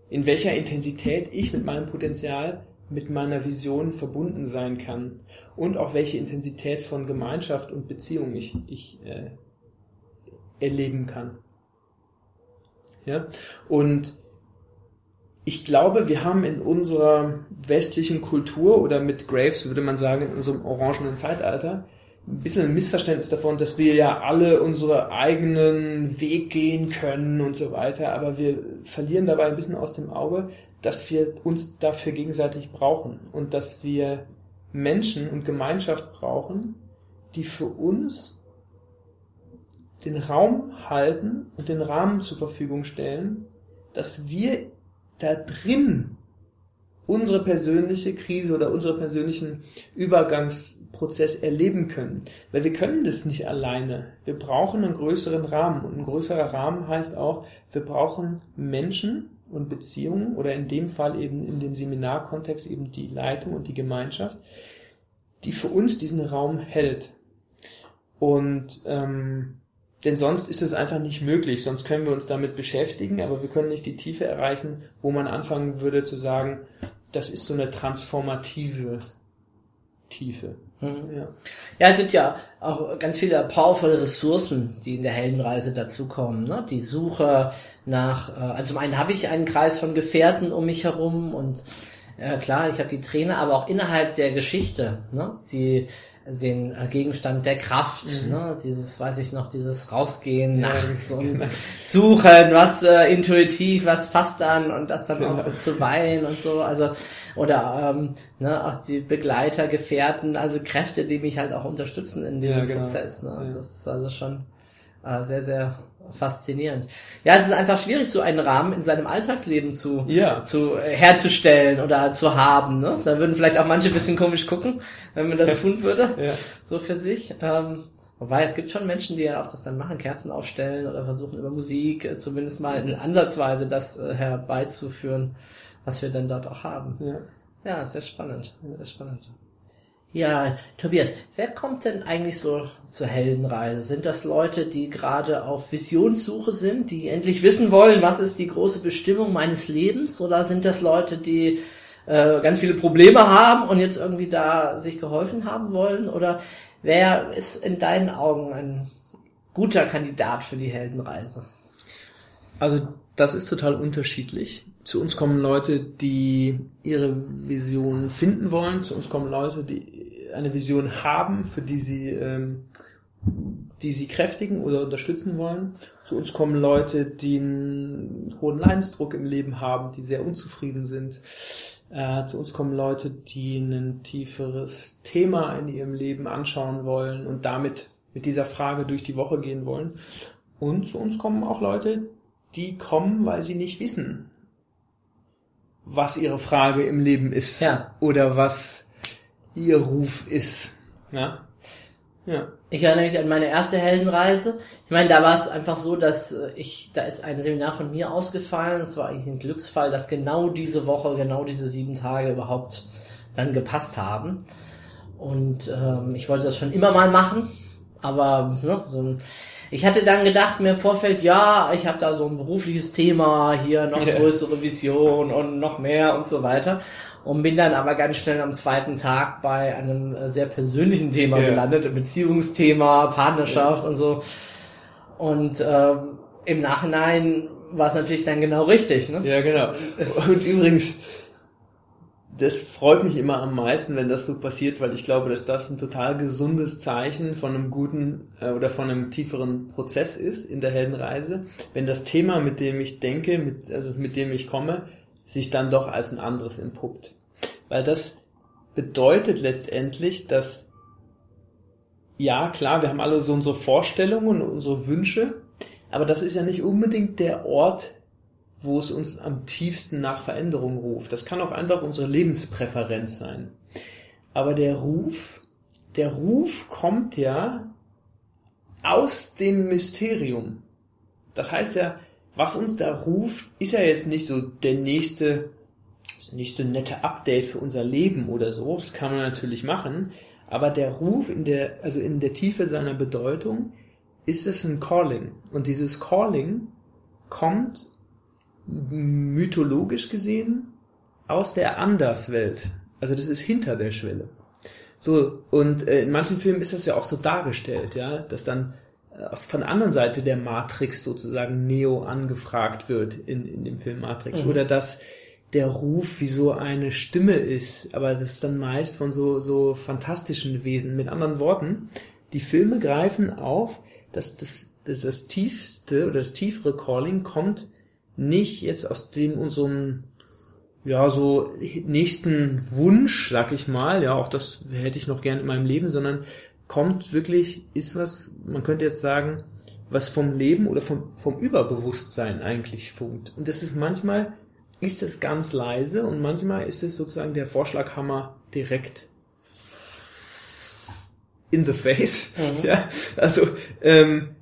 In welcher Intensität ich mit meinem Potenzial, mit meiner Vision verbunden sein kann. Und auch welche Intensität von Gemeinschaft und Beziehung ich, ich äh, erleben kann. Ja? Und ich glaube, wir haben in unserer westlichen Kultur oder mit Graves würde man sagen, in unserem orangenen Zeitalter, ein bisschen ein Missverständnis davon, dass wir ja alle unsere eigenen Weg gehen können und so weiter, aber wir verlieren dabei ein bisschen aus dem Auge, dass wir uns dafür gegenseitig brauchen und dass wir Menschen und Gemeinschaft brauchen, die für uns den Raum halten und den Rahmen zur Verfügung stellen, dass wir da drin unsere persönliche Krise oder unseren persönlichen Übergangsprozess erleben können. Weil wir können das nicht alleine. Wir brauchen einen größeren Rahmen. Und ein größerer Rahmen heißt auch, wir brauchen Menschen und Beziehungen oder in dem Fall eben in dem Seminarkontext eben die Leitung und die Gemeinschaft, die für uns diesen Raum hält. Und ähm, denn sonst ist es einfach nicht möglich. Sonst können wir uns damit beschäftigen, aber wir können nicht die Tiefe erreichen, wo man anfangen würde zu sagen, das ist so eine transformative Tiefe. Mhm. Ja. ja, es sind ja auch ganz viele powerful Ressourcen, die in der Heldenreise dazukommen. Ne? Die Suche nach, äh, also zum einen habe ich einen Kreis von Gefährten um mich herum und äh, klar, ich habe die Trainer, aber auch innerhalb der Geschichte. Ne? Sie den äh, Gegenstand der Kraft, mhm. ne? dieses, weiß ich noch, dieses Rausgehen ja, nachts und genau. suchen, was äh, intuitiv, was passt dann und das dann genau. auch zu weilen und so, also oder ähm, ne, auch die Begleiter, Gefährten, also Kräfte, die mich halt auch unterstützen in diesem ja, genau. Prozess. Ne? Ja. Das ist also schon äh, sehr, sehr faszinierend. Ja, es ist einfach schwierig, so einen Rahmen in seinem Alltagsleben zu, ja. zu äh, herzustellen oder zu haben. Ne? Da würden vielleicht auch manche ein bisschen komisch gucken, wenn man das *laughs* tun würde, ja. so für sich. Ähm, wobei es gibt schon Menschen, die ja auch das dann machen, Kerzen aufstellen oder versuchen über Musik äh, zumindest mal in Ansatzweise das äh, herbeizuführen, was wir dann dort auch haben. Ja, ja sehr spannend, sehr spannend. Ja, Tobias, wer kommt denn eigentlich so zur Heldenreise? Sind das Leute, die gerade auf Visionssuche sind, die endlich wissen wollen, was ist die große Bestimmung meines Lebens? Oder sind das Leute, die äh, ganz viele Probleme haben und jetzt irgendwie da sich geholfen haben wollen? Oder wer ist in deinen Augen ein guter Kandidat für die Heldenreise? Also das ist total unterschiedlich. Zu uns kommen Leute, die ihre Vision finden wollen. Zu uns kommen Leute, die eine Vision haben, für die sie, ähm, die sie kräftigen oder unterstützen wollen. Zu uns kommen Leute, die einen hohen Leidensdruck im Leben haben, die sehr unzufrieden sind. Äh, zu uns kommen Leute, die ein tieferes Thema in ihrem Leben anschauen wollen und damit mit dieser Frage durch die Woche gehen wollen. Und zu uns kommen auch Leute, die kommen, weil sie nicht wissen, was ihre Frage im Leben ist ja. oder was ihr Ruf ist. Ja. Ja. Ich erinnere mich an meine erste Heldenreise. Ich meine, da war es einfach so, dass äh, ich, da ist ein Seminar von mir ausgefallen. Es war eigentlich ein Glücksfall, dass genau diese Woche, genau diese sieben Tage überhaupt dann gepasst haben. Und ähm, ich wollte das schon immer mal machen, aber ne, so ein ich hatte dann gedacht mir im Vorfeld, ja, ich habe da so ein berufliches Thema, hier noch yeah. größere Vision und noch mehr und so weiter. Und bin dann aber ganz schnell am zweiten Tag bei einem äh, sehr persönlichen Thema yeah. gelandet, Beziehungsthema, Partnerschaft yeah. und so. Und äh, im Nachhinein war es natürlich dann genau richtig. Ne? Ja, genau. *laughs* Und übrigens, das freut mich immer am meisten, wenn das so passiert, weil ich glaube, dass das ein total gesundes Zeichen von einem guten äh, oder von einem tieferen Prozess ist in der Heldenreise, wenn das Thema, mit dem ich denke, mit, also mit dem ich komme, sich dann doch als ein anderes entpuppt. Weil das bedeutet letztendlich, dass ja, klar, wir haben alle so unsere Vorstellungen und unsere Wünsche, aber das ist ja nicht unbedingt der Ort, wo es uns am tiefsten nach Veränderung ruft. Das kann auch einfach unsere Lebenspräferenz sein. Aber der Ruf, der Ruf kommt ja aus dem Mysterium. Das heißt ja, was uns da ruft, ist ja jetzt nicht so der nächste, das nächste nette Update für unser Leben oder so. Das kann man natürlich machen. Aber der Ruf in der, also in der Tiefe seiner Bedeutung ist es ein Calling. Und dieses Calling kommt mythologisch gesehen aus der Anderswelt. Also das ist hinter der Schwelle. So, und äh, in manchen Filmen ist das ja auch so dargestellt, ja, dass dann äh, aus, von der anderen Seite der Matrix sozusagen Neo angefragt wird in, in dem Film Matrix. Mhm. Oder dass der Ruf wie so eine Stimme ist, aber das ist dann meist von so, so fantastischen Wesen. Mit anderen Worten, die Filme greifen auf, dass das, dass das tiefste oder das tiefere Calling kommt nicht jetzt aus dem unserem ja, so nächsten Wunsch, sag ich mal, ja, auch das hätte ich noch gern in meinem Leben, sondern kommt wirklich, ist was, man könnte jetzt sagen, was vom Leben oder vom, vom Überbewusstsein eigentlich funkt. Und das ist manchmal, ist es ganz leise und manchmal ist es sozusagen der Vorschlaghammer direkt in the face. Ja, also, ähm,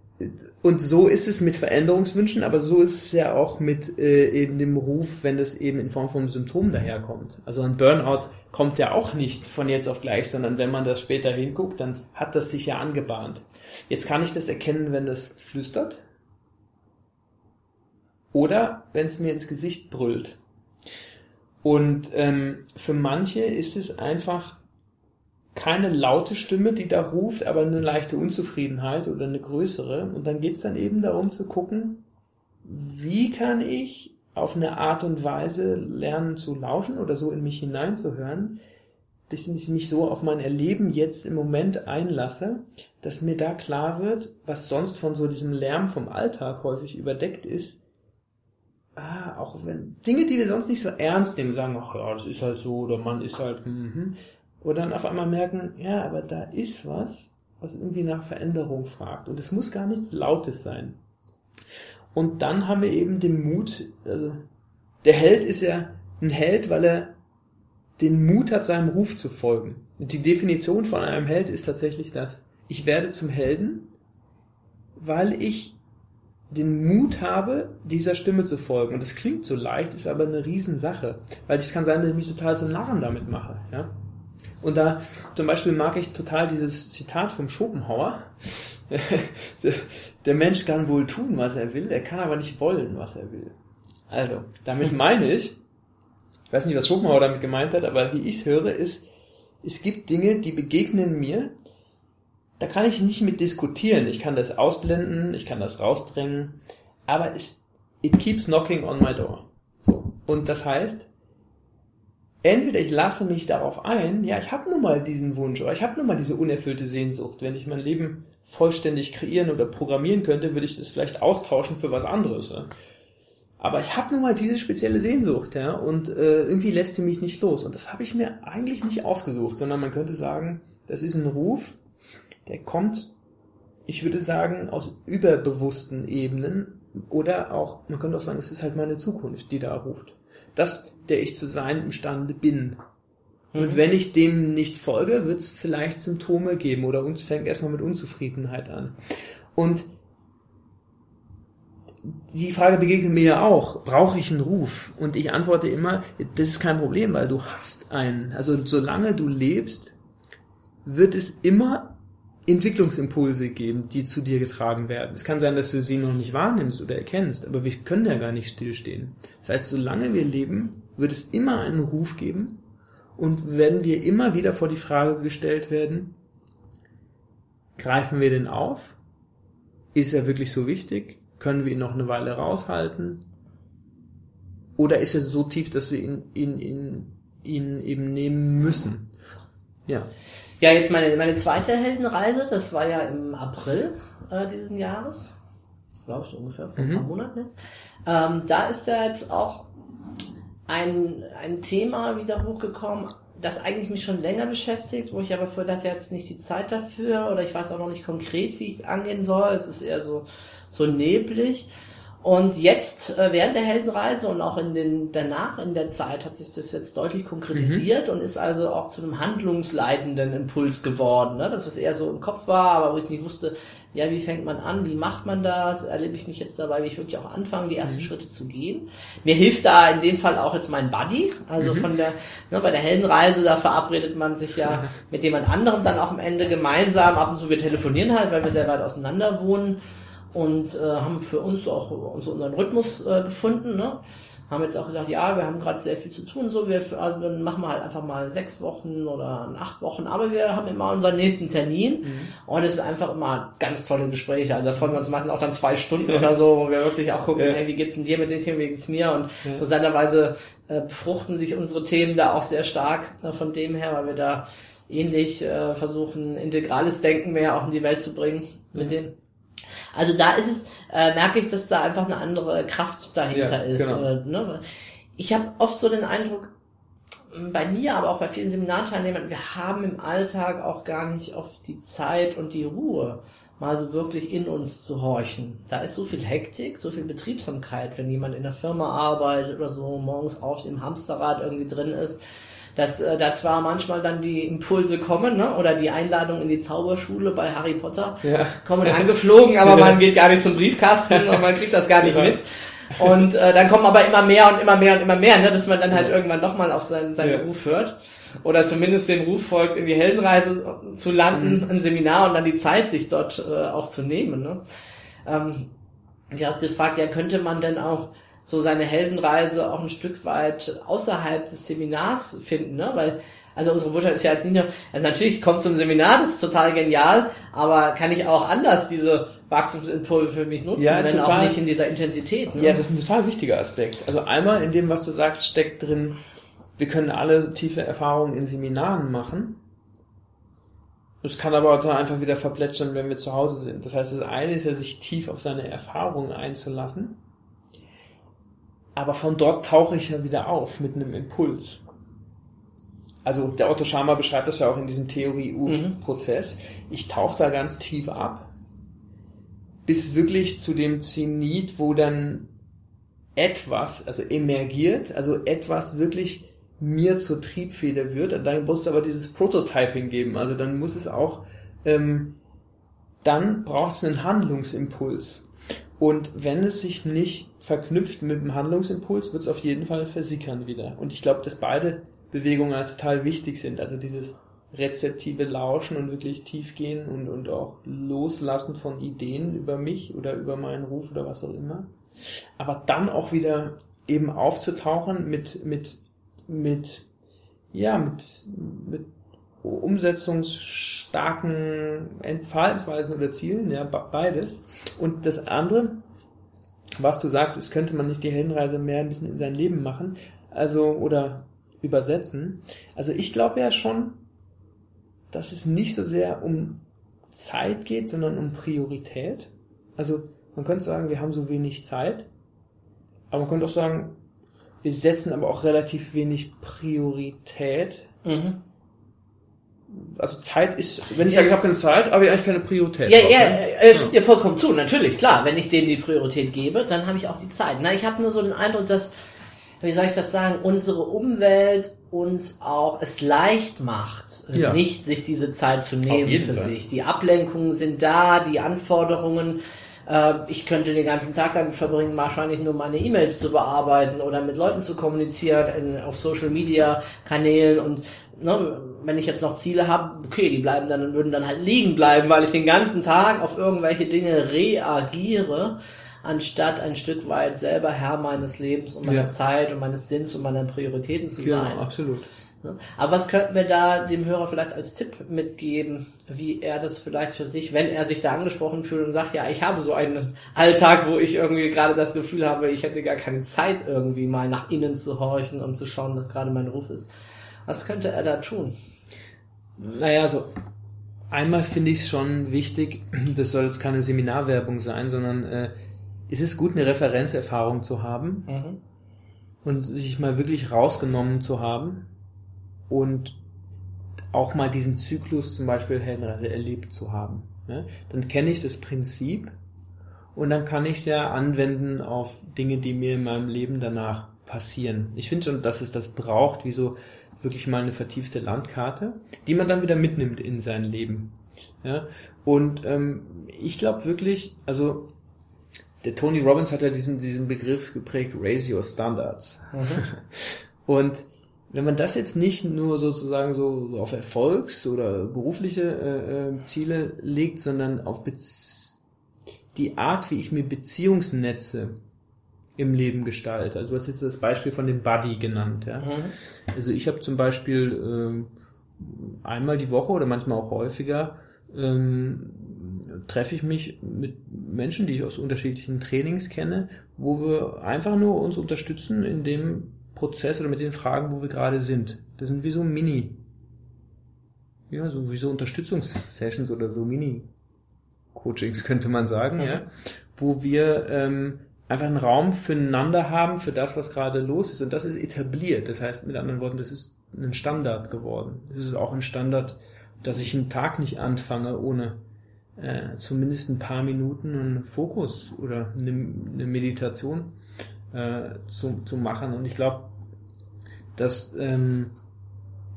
und so ist es mit Veränderungswünschen, aber so ist es ja auch mit äh, eben dem Ruf, wenn das eben in Form von Symptomen daherkommt. Also ein Burnout kommt ja auch nicht von jetzt auf gleich, sondern wenn man das später hinguckt, dann hat das sich ja angebahnt. Jetzt kann ich das erkennen, wenn das flüstert oder wenn es mir ins Gesicht brüllt. Und ähm, für manche ist es einfach keine laute Stimme, die da ruft, aber eine leichte Unzufriedenheit oder eine größere. Und dann geht's dann eben darum zu gucken, wie kann ich auf eine Art und Weise lernen zu lauschen oder so in mich hineinzuhören, dass ich mich so auf mein Erleben jetzt im Moment einlasse, dass mir da klar wird, was sonst von so diesem Lärm vom Alltag häufig überdeckt ist, ah, auch wenn Dinge, die wir sonst nicht so ernst nehmen, sagen, ach ja, das ist halt so, oder man ist halt, mhm, oder dann auf einmal merken, ja, aber da ist was, was irgendwie nach Veränderung fragt. Und es muss gar nichts Lautes sein. Und dann haben wir eben den Mut, also der Held ist ja ein Held, weil er den Mut hat, seinem Ruf zu folgen. Die Definition von einem Held ist tatsächlich das. Ich werde zum Helden, weil ich den Mut habe, dieser Stimme zu folgen. Und das klingt so leicht, ist aber eine Riesensache. Weil es kann sein, dass ich mich total zum Narren damit mache. Ja? Und da zum Beispiel mag ich total dieses Zitat vom Schopenhauer. *laughs* Der Mensch kann wohl tun, was er will, er kann aber nicht wollen, was er will. Also, damit meine ich, ich weiß nicht, was Schopenhauer damit gemeint hat, aber wie ich es höre, ist, es gibt Dinge, die begegnen mir, da kann ich nicht mit diskutieren. Ich kann das ausblenden, ich kann das rausdrängen, aber es, it keeps knocking on my door. So. Und das heißt, entweder ich lasse mich darauf ein, ja, ich habe nun mal diesen Wunsch oder ich habe nun mal diese unerfüllte Sehnsucht. Wenn ich mein Leben vollständig kreieren oder programmieren könnte, würde ich das vielleicht austauschen für was anderes. Ja. Aber ich habe nun mal diese spezielle Sehnsucht, ja, und äh, irgendwie lässt die mich nicht los. Und das habe ich mir eigentlich nicht ausgesucht, sondern man könnte sagen, das ist ein Ruf, der kommt, ich würde sagen, aus überbewussten Ebenen oder auch, man könnte auch sagen, es ist halt meine Zukunft, die da ruft. Das, der ich zu sein imstande bin. Und wenn ich dem nicht folge, wird es vielleicht Symptome geben oder uns fängt erstmal mit Unzufriedenheit an. Und die Frage begegnet mir ja auch, brauche ich einen Ruf? Und ich antworte immer, das ist kein Problem, weil du hast einen. Also solange du lebst, wird es immer Entwicklungsimpulse geben, die zu dir getragen werden. Es kann sein, dass du sie noch nicht wahrnimmst oder erkennst, aber wir können ja gar nicht stillstehen. Das heißt, solange wir leben, wird es immer einen Ruf geben und werden wir immer wieder vor die Frage gestellt werden, greifen wir den auf? Ist er wirklich so wichtig? Können wir ihn noch eine Weile raushalten? Oder ist er so tief, dass wir ihn, ihn, ihn, ihn eben nehmen müssen? Ja. Ja, jetzt meine, meine zweite Heldenreise, das war ja im April äh, dieses Jahres, glaube ich ungefähr, vor ein paar Monaten jetzt. Ähm, da ist ja jetzt auch ein, ein Thema wieder hochgekommen, das eigentlich mich schon länger beschäftigt, wo ich aber für das jetzt nicht die Zeit dafür oder ich weiß auch noch nicht konkret, wie ich es angehen soll. Es ist eher so, so neblig. Und jetzt, äh, während der Heldenreise und auch in den, danach in der Zeit hat sich das jetzt deutlich konkretisiert und ist also auch zu einem handlungsleitenden Impuls geworden. Ne? Das, was eher so im Kopf war, aber wo ich nicht wusste, ja, wie fängt man an, wie macht man das, erlebe ich mich jetzt dabei, wie ich wirklich auch anfange, die ersten Schritte zu gehen. Mir hilft da in dem Fall auch jetzt mein Buddy, also von der, ne, bei der Heldenreise, da verabredet man sich ja mit jemand anderem dann auch am Ende gemeinsam, ab und zu wir telefonieren halt, weil wir sehr weit auseinander wohnen. Und äh, haben für uns auch so unseren Rhythmus äh, gefunden. Ne? Haben jetzt auch gesagt, ja, wir haben gerade sehr viel zu tun, so wir also dann machen wir halt einfach mal sechs Wochen oder acht Wochen, aber wir haben immer unseren nächsten Termin Mhm. und es ist einfach immer ganz tolle Gespräche. Also da freuen wir uns meistens auch dann zwei Stunden oder so, wo wir wirklich auch gucken, Ja. hey, wie geht's denn dir mit dem Thema, wie geht's mir? Und interessanterweise äh, befruchten sich unsere Themen da auch sehr stark äh, von dem her, weil wir da ähnlich äh, versuchen, integrales Denken mehr auch in die Welt zu bringen mit denen. Also da ist es, äh, merke ich, dass da einfach eine andere Kraft dahinter Ja, ist. genau. Äh, ne? Ich habe oft so den Eindruck, m, bei mir, aber auch bei vielen Seminarteilnehmern, wir haben im Alltag auch gar nicht oft die Zeit und die Ruhe, mal so wirklich in uns zu horchen. Da ist so viel Hektik, so viel Betriebsamkeit, wenn jemand in der Firma arbeitet oder so, morgens auf im Hamsterrad irgendwie drin ist, dass äh, da zwar manchmal dann die Impulse kommen, ne? oder die Einladung in die Zauberschule bei Harry Potter Ja. kommen angeflogen, aber *laughs* man geht gar nicht zum Briefkasten und man kriegt das gar nicht Ja. mit. Und äh, dann kommen aber immer mehr und immer mehr und immer mehr, ne, bis man dann halt irgendwann doch mal auf seinen, seinen Ja. Ruf hört. Oder zumindest den Ruf folgt, in die Heldenreise zu landen, Mhm. ein Seminar und dann die Zeit, sich dort äh, auch zu nehmen. Ne? Ähm, ich habe gefragt, ja, könnte man denn auch so seine Heldenreise auch ein Stück weit außerhalb des Seminars finden, ne? Weil, also unsere Botschaft ist ja jetzt nicht nur, also natürlich kommt zum Seminar, das ist total genial, aber kann ich auch anders diese Wachstumsimpulse für mich nutzen, Ja, wenn auch total. nicht in dieser Intensität. Ne? Ja, das ist ein total wichtiger Aspekt. Also einmal in dem, was du sagst, steckt drin, wir können alle tiefe Erfahrungen in Seminaren machen. Es kann aber auch dann einfach wieder verplätschern, wenn wir zu Hause sind. Das heißt, das eine ist ja, sich tief auf seine Erfahrungen einzulassen. Aber von dort tauche ich ja wieder auf mit einem Impuls. Also der Otto Schama beschreibt das ja auch in diesem Theorie-U-Prozess. Ich tauche da ganz tief ab, bis wirklich zu dem Zenit, wo dann etwas, also emergiert, also etwas wirklich mir zur Triebfeder wird. Dann muss es aber dieses Prototyping geben. Also dann muss es auch, ähm, dann braucht es einen Handlungsimpuls. Und wenn es sich nicht verknüpft mit dem Handlungsimpuls, wird es auf jeden Fall versickern wieder. Und ich glaube, dass beide Bewegungen total wichtig sind. Also dieses rezeptive Lauschen und wirklich tief gehen und, und auch loslassen von Ideen über mich oder über meinen Ruf oder was auch immer. Aber dann auch wieder eben aufzutauchen mit, mit, mit, ja, mit, mit umsetzungsstarken Verhaltensweisen oder Zielen, ja, be- beides. Und das andere, was du sagst, ist, könnte man nicht die Heldenreise mehr ein bisschen in sein Leben machen, also, oder übersetzen. Also ich glaube ja schon, dass es nicht so sehr um Zeit geht, sondern um Priorität. Also man könnte sagen, wir haben so wenig Zeit, aber man könnte auch sagen, wir setzen aber auch relativ wenig Priorität. Mhm. Also Zeit ist, wenn ich sage, ich habe keine Zeit, habe ich eigentlich keine Priorität. Ja, drauf, ja, ne? äh, ich stimme dir vollkommen zu, natürlich, klar. Wenn ich denen die Priorität gebe, dann habe ich auch die Zeit. Na, ich habe nur so den Eindruck, dass, wie soll ich das sagen, unsere Umwelt uns auch es leicht macht, äh, Ja. nicht sich diese Zeit zu nehmen für Fall. sich. Die Ablenkungen sind da, die Anforderungen. Äh, ich könnte den ganzen Tag damit verbringen, wahrscheinlich nur meine E-Mails zu bearbeiten oder mit Leuten zu kommunizieren in, auf Social Media Kanälen und ne, wenn ich jetzt noch Ziele habe, okay, die bleiben dann würden dann halt liegen bleiben, weil ich den ganzen Tag auf irgendwelche Dinge reagiere, anstatt ein Stück weit selber Herr meines Lebens und meiner Ja. Zeit und meines Sinns und meiner Prioritäten zu Genau, sein. absolut. Ne? Aber was könnten wir da dem Hörer vielleicht als Tipp mitgeben, wie er das vielleicht für sich, wenn er sich da angesprochen fühlt und sagt, ja, ich habe so einen Alltag, wo ich irgendwie gerade das Gefühl habe, ich hätte gar keine Zeit irgendwie mal nach innen zu horchen und zu schauen, was gerade mein Ruf ist. Was könnte er da tun? Naja, also einmal finde ich es schon wichtig, *clears throat* das soll jetzt keine Seminarwerbung sein, sondern äh, es ist gut, eine Referenzerfahrung zu haben Mhm. und sich mal wirklich rausgenommen zu haben und auch mal diesen Zyklus zum Beispiel Heldenreise erlebt zu haben. Ne? Dann kenne ich das Prinzip und dann kann ich es ja anwenden auf Dinge, die mir in meinem Leben danach passieren. Ich finde schon, dass es das braucht, wie so wirklich mal eine vertiefte Landkarte, die man dann wieder mitnimmt in sein Leben. Ja? Und ähm, ich glaube wirklich, also der Tony Robbins hat ja diesen, diesen Begriff geprägt, raise your standards. *laughs* Und wenn man das jetzt nicht nur sozusagen so auf Erfolgs- oder berufliche äh, äh, Ziele legt, sondern auf Bez die Art, wie ich mir Beziehungsnetze im Leben gestalte. Also du hast jetzt das Beispiel von dem Buddy genannt. Ja? Mhm. Also ich habe zum Beispiel ähm, einmal die Woche oder manchmal auch häufiger ähm, treffe ich mich mit Menschen, die ich aus unterschiedlichen Trainings kenne, wo wir einfach nur uns unterstützen in dem Prozess oder mit den Fragen, wo wir gerade sind. Das sind wie so Mini, ja, so wie so Unterstützungssessions oder so Mini-Coachings könnte man sagen, ja, wo wir ähm, einfach einen Raum füreinander haben für das, was gerade los ist. Und das ist etabliert. Das heißt, mit anderen Worten, das ist ein Standard geworden. Es ist auch ein Standard, dass ich einen Tag nicht anfange, ohne äh, zumindest ein paar Minuten einen Fokus oder eine, eine Meditation äh, zu, zu machen. Und ich glaube, das ähm,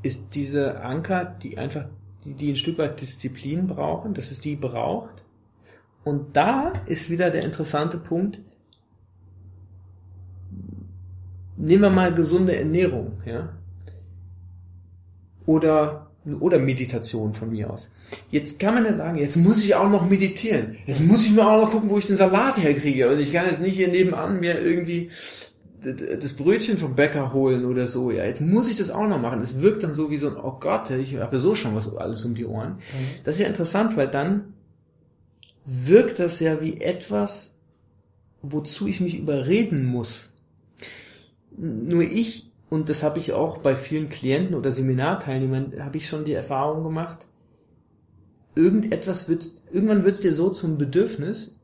ist diese Anker, die einfach, die, die ein Stück weit Disziplin brauchen, dass es die braucht. Und da ist wieder der interessante Punkt, nehmen wir mal gesunde Ernährung, ja. Oder, oder Meditation von mir aus. Jetzt kann man ja sagen, jetzt muss ich auch noch meditieren. Jetzt muss ich mir auch noch gucken, wo ich den Salat herkriege. Und ich kann jetzt nicht hier nebenan mir irgendwie das Brötchen vom Bäcker holen oder so. Ja, jetzt muss ich das auch noch machen. Es wirkt dann so wie so ein, oh Gott, ich habe ja so schon was alles um die Ohren. Mhm. Das ist ja interessant, weil dann wirkt das ja wie etwas, wozu ich mich überreden muss. Nur ich, und das habe ich auch bei vielen Klienten oder Seminarteilnehmern, habe ich schon die Erfahrung gemacht, irgendetwas wird, irgendwann wird es dir so zum Bedürfnis,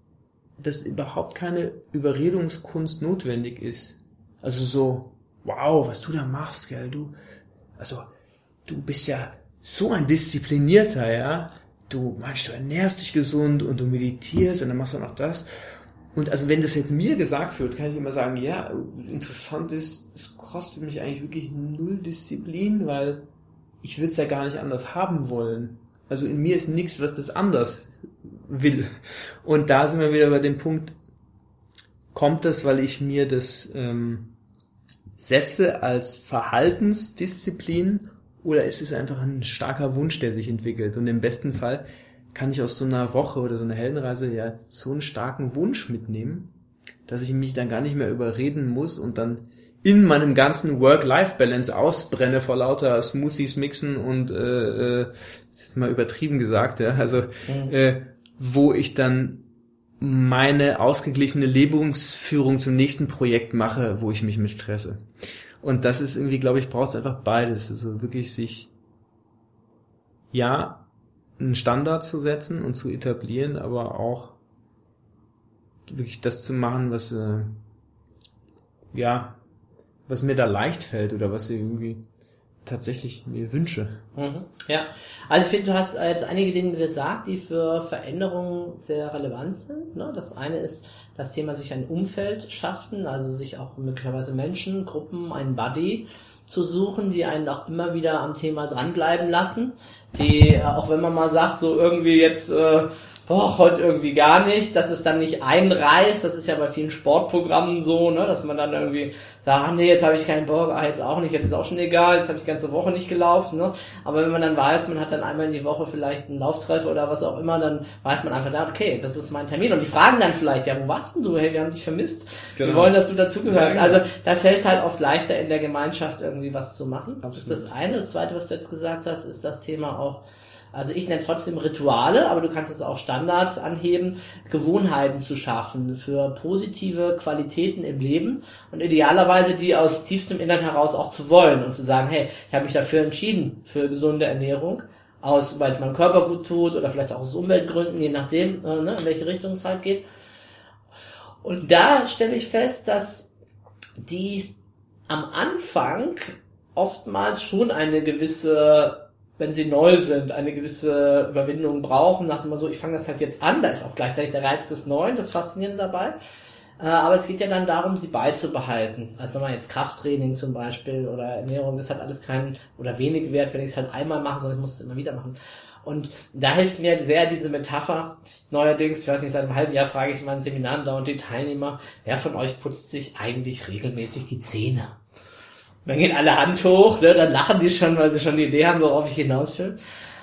dass überhaupt keine Überredungskunst notwendig ist. Also so, wow, was du da machst, gell, du, also, du bist ja so ein Disziplinierter, ja. Du meinst, du ernährst dich gesund und du meditierst und dann machst du noch das. Und also wenn das jetzt mir gesagt wird, kann ich immer sagen, ja, interessant ist, es kostet mich eigentlich wirklich null Disziplin, weil ich will es ja gar nicht anders haben wollen. Also in mir ist nichts, was das anders will. Und da sind wir wieder bei dem Punkt, kommt das, weil ich mir das ähm, setze als Verhaltensdisziplin oder ist es einfach ein starker Wunsch, der sich entwickelt? Und im besten Fall kann ich aus so einer Woche oder so einer Heldenreise ja so einen starken Wunsch mitnehmen, dass ich mich dann gar nicht mehr überreden muss und dann in meinem ganzen Work-Life-Balance ausbrenne vor lauter Smoothies mixen und äh, äh, jetzt mal übertrieben gesagt, ja, also mhm. äh, wo ich dann meine ausgeglichene Lebensführung zum nächsten Projekt mache, wo ich mich mit stresse. Und das ist irgendwie, glaube ich, braucht es einfach beides. Also wirklich sich ja einen Standard zu setzen und zu etablieren, aber auch wirklich das zu machen, was äh, ja, was mir da leicht fällt oder was irgendwie tatsächlich mir wünsche. Mhm. Ja, also ich finde, du hast jetzt einige Dinge gesagt, die für Veränderungen sehr relevant sind. Ne? Das eine ist das Thema sich ein Umfeld schaffen, also sich auch möglicherweise Menschen, Gruppen, einen Buddy zu suchen, die einen auch immer wieder am Thema dranbleiben lassen die, äh, auch wenn man mal sagt, so irgendwie jetzt, äh, boah, heute irgendwie gar nicht, dass es dann nicht einreißt, das ist ja bei vielen Sportprogrammen so, ne, dass man dann irgendwie sagt, ah, nee, jetzt habe ich keinen Bock, ah, jetzt auch nicht, jetzt ist auch schon egal, jetzt habe ich die ganze Woche nicht gelaufen, ne, aber wenn man dann weiß, man hat dann einmal in die Woche vielleicht einen Lauftreff oder was auch immer, dann weiß man einfach, okay, das ist mein Termin. Und die fragen dann vielleicht, ja, wo warst denn du, hey, wir haben dich vermisst, genau. wir wollen, dass du dazugehörst, also da fällt es halt oft leichter in der Gemeinschaft irgendwie was zu machen, Absolut. das ist das eine, das zweite, was du jetzt gesagt hast, ist das Thema auch also ich nenne es trotzdem Rituale, aber du kannst es auch Standards anheben, Gewohnheiten zu schaffen für positive Qualitäten im Leben und idealerweise die aus tiefstem Innern heraus auch zu wollen und zu sagen, hey, ich habe mich dafür entschieden für gesunde Ernährung, aus, weil es meinem Körper gut tut oder vielleicht auch aus Umweltgründen, je nachdem, äh, ne, in welche Richtung es halt geht. Und da stelle ich fest, dass die am Anfang oftmals schon eine gewisse wenn sie neu sind, eine gewisse Überwindung brauchen, nach dem so, ich fange das halt jetzt an, da ist auch gleichzeitig der Reiz des Neuen, das Faszinierende dabei. Äh, aber es geht ja dann darum, sie beizubehalten. Also wenn man jetzt Krafttraining zum Beispiel oder Ernährung, das hat alles keinen oder wenig Wert, wenn ich es halt einmal mache, sondern ich muss es immer wieder machen. Und da hilft mir sehr diese Metapher. Neuerdings, ich weiß nicht, seit einem halben Jahr frage ich in meinen Seminaren da und die Teilnehmer, wer von euch putzt sich eigentlich regelmäßig die Zähne? Dann gehen alle Hand hoch, ne, dann lachen die schon, weil sie schon die Idee haben, worauf ich hinaus will.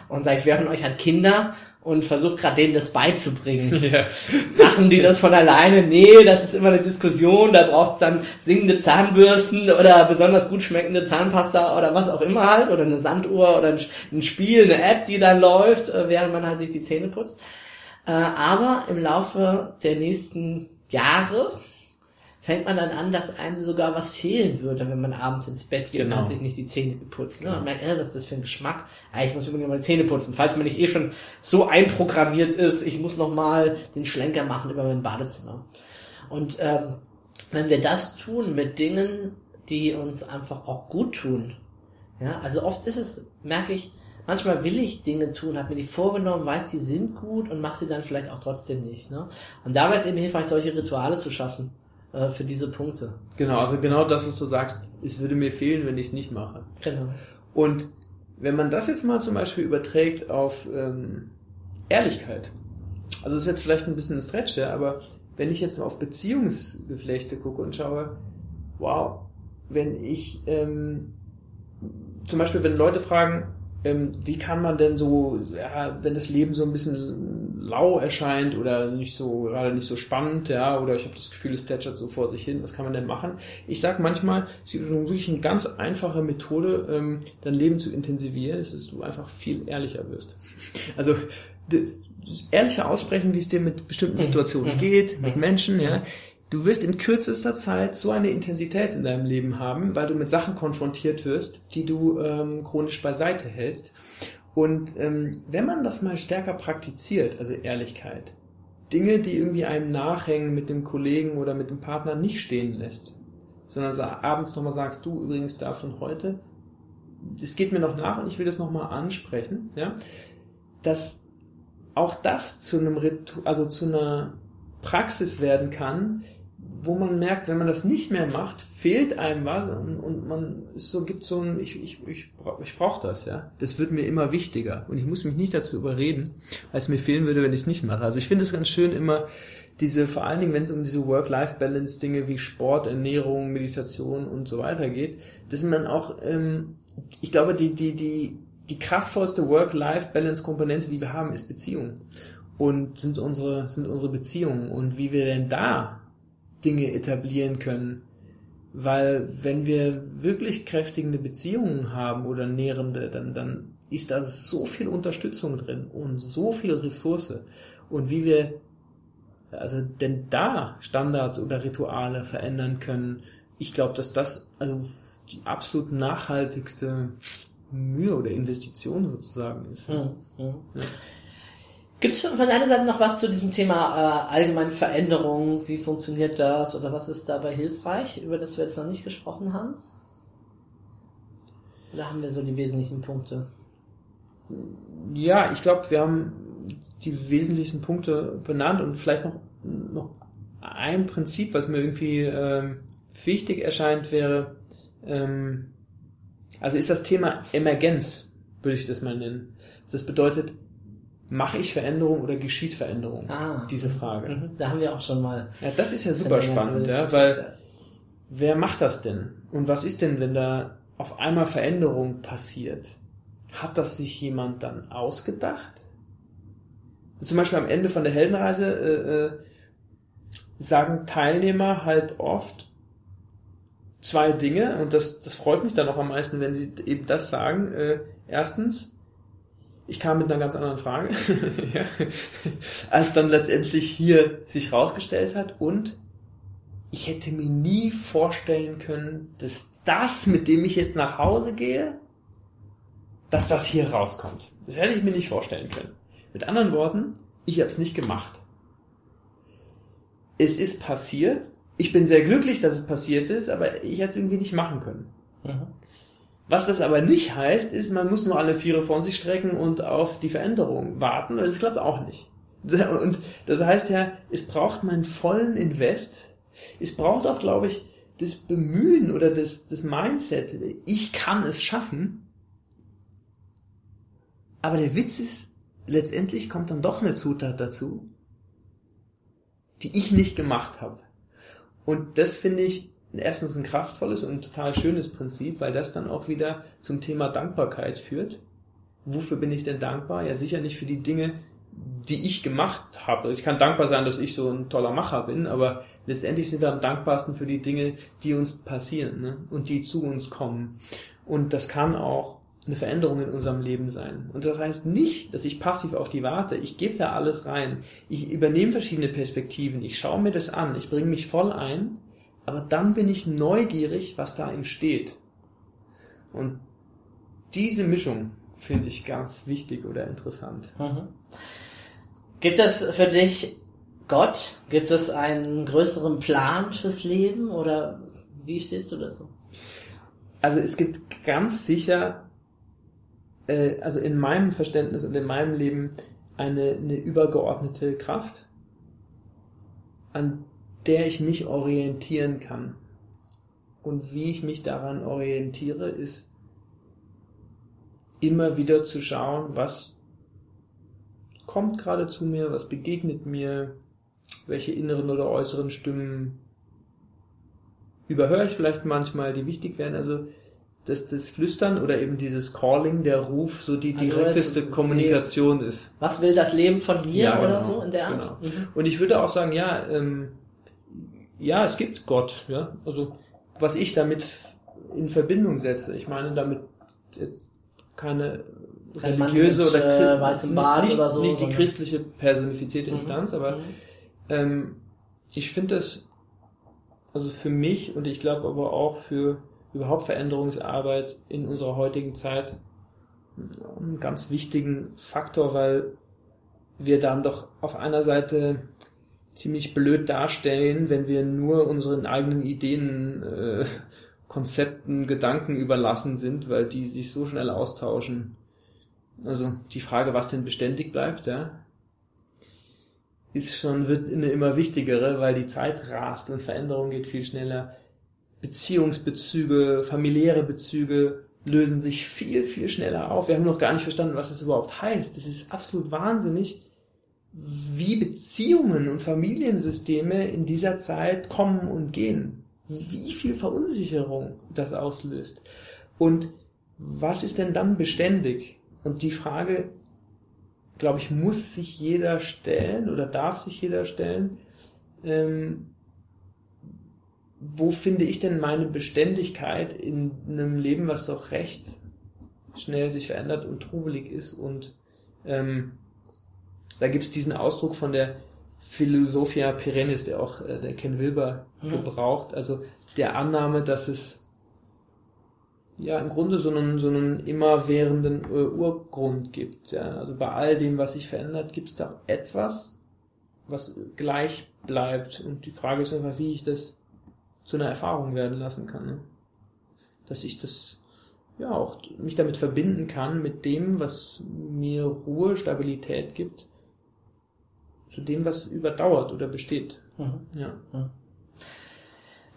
Und sage ich, wer von euch hat Kinder? und versucht gerade denen das beizubringen. *laughs* Ja. Machen die das von alleine? Nee, das ist immer eine Diskussion, da braucht's dann singende Zahnbürsten oder besonders gut schmeckende Zahnpasta oder was auch immer halt, oder eine Sanduhr oder ein, Spiel, eine App, die dann läuft, äh, während man halt sich die Zähne putzt. Äh, aber im Laufe der nächsten Jahre fängt man dann an, dass einem sogar was fehlen würde, wenn man abends ins Bett geht Genau. und hat sich nicht die Zähne geputzt. Ne? Und man, äh, was ist das für ein Geschmack? Ah, ich muss übrigens mal die Zähne putzen. Falls man nicht eh schon so einprogrammiert ist, ich muss noch mal den Schlenker machen über mein Badezimmer. Und ähm, wenn wir das tun mit Dingen, die uns einfach auch gut tun, ja, also oft ist es, merke ich, manchmal will ich Dinge tun, habe mir die vorgenommen, weiß, die sind gut und mache sie dann vielleicht auch trotzdem nicht. Ne? Und dabei ist eben hilfreich, solche Rituale zu schaffen äh, für diese Punkte. Genau, also genau das, was du sagst, es würde mir fehlen, wenn ich es nicht mache. Genau. Und wenn man das jetzt mal zum Beispiel überträgt auf ähm, Ehrlichkeit, also das ist jetzt vielleicht ein bisschen ein Stretch, ja, aber wenn ich jetzt auf Beziehungsgeflechte gucke und schaue, wow, wenn ich ähm, zum Beispiel, wenn Leute fragen, ähm, wie kann man denn so, ja, wenn das Leben so ein bisschen lau erscheint oder nicht so, gerade nicht so spannend, ja, oder ich habe das Gefühl, es plätschert so vor sich hin, was kann man denn machen? Ich sag manchmal, es ist wirklich eine ganz einfache Methode, ähm, dein Leben zu intensivieren, ist, dass du einfach viel ehrlicher wirst. Also ehrlicher aussprechen, wie es dir mit bestimmten Situationen geht, mit Menschen, ja. Du wirst in kürzester Zeit so eine Intensität in deinem Leben haben, weil du mit Sachen konfrontiert wirst, die du ähm, chronisch beiseite hältst. Und ähm, wenn man das mal stärker praktiziert, also Ehrlichkeit, Dinge, die irgendwie einem nachhängen mit dem Kollegen oder mit dem Partner nicht stehen lässt, sondern abends nochmal sagst, du übrigens davon heute, es geht mir noch nach und ich will das nochmal ansprechen, ja, dass auch das zu einem Ritu also zu einer Praxis werden kann, wo man merkt, wenn man das nicht mehr macht, fehlt einem was und, und man ist so gibt so ein ich ich ich, ich brauche das, ja. Das wird mir immer wichtiger und ich muss mich nicht dazu überreden, als mir fehlen würde, wenn ich es nicht mache. Also ich finde es ganz schön immer diese vor allen Dingen, wenn es um diese Work-Life-Balance Dinge wie Sport, Ernährung, Meditation und so weiter geht, dass man auch ähm, ich glaube, die die die die kraftvollste Work-Life-Balance-Komponente, die wir haben, ist Beziehung und sind unsere sind unsere Beziehungen und wie wir denn da Dinge etablieren können. Weil wenn wir wirklich kräftigende Beziehungen haben oder nährende, dann, dann ist da so viel Unterstützung drin und so viel Ressource. Und wie wir also denn da Standards oder Rituale verändern können, ich glaube, dass das also die absolut nachhaltigste Mühe oder Investition sozusagen ist. Hm, hm. Gibt es von deiner Seite noch was zu diesem Thema äh, allgemeine Veränderung? Wie funktioniert das oder was ist dabei hilfreich, über das wir jetzt noch nicht gesprochen haben? Oder haben wir so die wesentlichen Punkte? Ja, ich glaube, wir haben die wesentlichsten Punkte benannt und vielleicht noch, noch ein Prinzip, was mir irgendwie ähm, wichtig erscheint, wäre, ähm, also ist das Thema Emergenz, würde ich das mal nennen. Das bedeutet, mache ich Veränderung oder geschieht Veränderung? Ah. Diese Frage. Mhm, Da haben wir auch schon mal. Ja, das ist ja super spannend, ja, weil wer macht das denn? Und was ist denn, wenn da auf einmal Veränderung passiert? Hat das sich jemand dann ausgedacht? Zum Beispiel am Ende von der Heldenreise äh, äh, sagen Teilnehmer halt oft zwei Dinge und das, das freut mich dann auch am meisten, wenn sie eben das sagen. Äh, erstens, ich kam mit einer ganz anderen Frage, *laughs* als dann letztendlich hier sich rausgestellt hat und ich hätte mir nie vorstellen können, dass das, mit dem ich jetzt nach Hause gehe, dass das hier rauskommt. Das hätte ich mir nicht vorstellen können. Mit anderen Worten, ich habe es nicht gemacht. Es ist passiert. Ich bin sehr glücklich, dass es passiert ist, aber ich hätte es irgendwie nicht machen können. Mhm. Was das aber nicht heißt, ist, man muss nur alle Viere von sich strecken und auf die Veränderung warten. Das klappt auch nicht. *laughs* Und das heißt ja, es braucht meinen vollen Invest. Es braucht auch, glaube ich, das Bemühen oder das, das Mindset. Ich kann es schaffen. Aber der Witz ist, letztendlich kommt dann doch eine Zutat dazu, die ich nicht gemacht habe. Und das finde ich erstens ein kraftvolles und total schönes Prinzip, weil das dann auch wieder zum Thema Dankbarkeit führt. Wofür bin ich denn dankbar? Ja, sicher nicht für die Dinge, die ich gemacht habe. Ich kann dankbar sein, dass ich so ein toller Macher bin, aber letztendlich sind wir am dankbarsten für die Dinge, die uns passieren ne? und die zu uns kommen. Und das kann auch eine Veränderung in unserem Leben sein. Und das heißt nicht, dass ich passiv auf die warte. Ich gebe da alles rein. Ich übernehme verschiedene Perspektiven. Ich schaue mir das an. Ich bringe mich voll ein. Aber dann bin ich neugierig, was da entsteht. Und diese Mischung finde ich ganz wichtig oder interessant. Mhm. Gibt es für dich Gott? Gibt es einen größeren Plan fürs Leben oder wie stehst du dazu? Also es gibt ganz sicher, äh, also in meinem Verständnis und in meinem Leben eine, eine übergeordnete Kraft, an der ich mich orientieren kann. Und wie ich mich daran orientiere, ist immer wieder zu schauen, was kommt gerade zu mir, was begegnet mir, welche inneren oder äußeren Stimmen überhöre ich vielleicht manchmal, die wichtig wären. Also dass das Flüstern oder eben dieses Calling, der Ruf, so die Also direkteste es- Kommunikation ist. Was will das Leben von dir Ja, oder genau, so in der Art? Genau. Mhm. Und ich würde auch sagen, ja, ähm, ja, es gibt Gott, ja. Also was ich damit in Verbindung setze, ich meine damit jetzt keine religiöse mit, oder äh, chri- weißem Bart nicht, oder so, nicht die christliche personifizierte Mhm. Instanz, aber Mhm. ähm, ich finde das also für mich und ich glaube aber auch für überhaupt Veränderungsarbeit in unserer heutigen Zeit einen ganz wichtigen Faktor, weil wir dann doch auf einer Seite ziemlich blöd darstellen, wenn wir nur unseren eigenen Ideen, äh, Konzepten, Gedanken überlassen sind, weil die sich so schnell austauschen. Also die Frage, was denn beständig bleibt, ja, ist schon wird eine immer wichtigere, weil die Zeit rast und Veränderung geht viel schneller. Beziehungsbezüge, familiäre Bezüge lösen sich viel, viel schneller auf. Wir haben noch gar nicht verstanden, was das überhaupt heißt. Es ist absolut wahnsinnig, wie Beziehungen und Familiensysteme in dieser Zeit kommen und gehen. Wie viel Verunsicherung das auslöst. Und was ist denn dann beständig? Und die Frage, glaube ich, muss sich jeder stellen oder darf sich jeder stellen. Ähm, wo finde ich denn meine Beständigkeit in einem Leben, was doch recht schnell sich verändert und trubelig ist? Und ähm, da gibt es diesen Ausdruck von der Philosophia perennis, der auch äh, der Ken Wilber Mhm. gebraucht, also der Annahme, dass es ja im Grunde so einen, so einen immerwährenden äh, Urgrund gibt. Ja? Also bei all dem, was sich verändert, gibt es da auch etwas, was gleich bleibt. Und die Frage ist einfach, wie ich das zu einer Erfahrung werden lassen kann. Ne? Dass ich das ja auch mich damit verbinden kann mit dem, was mir Ruhe, Stabilität gibt, zu dem, was überdauert oder besteht. Mhm. Ja.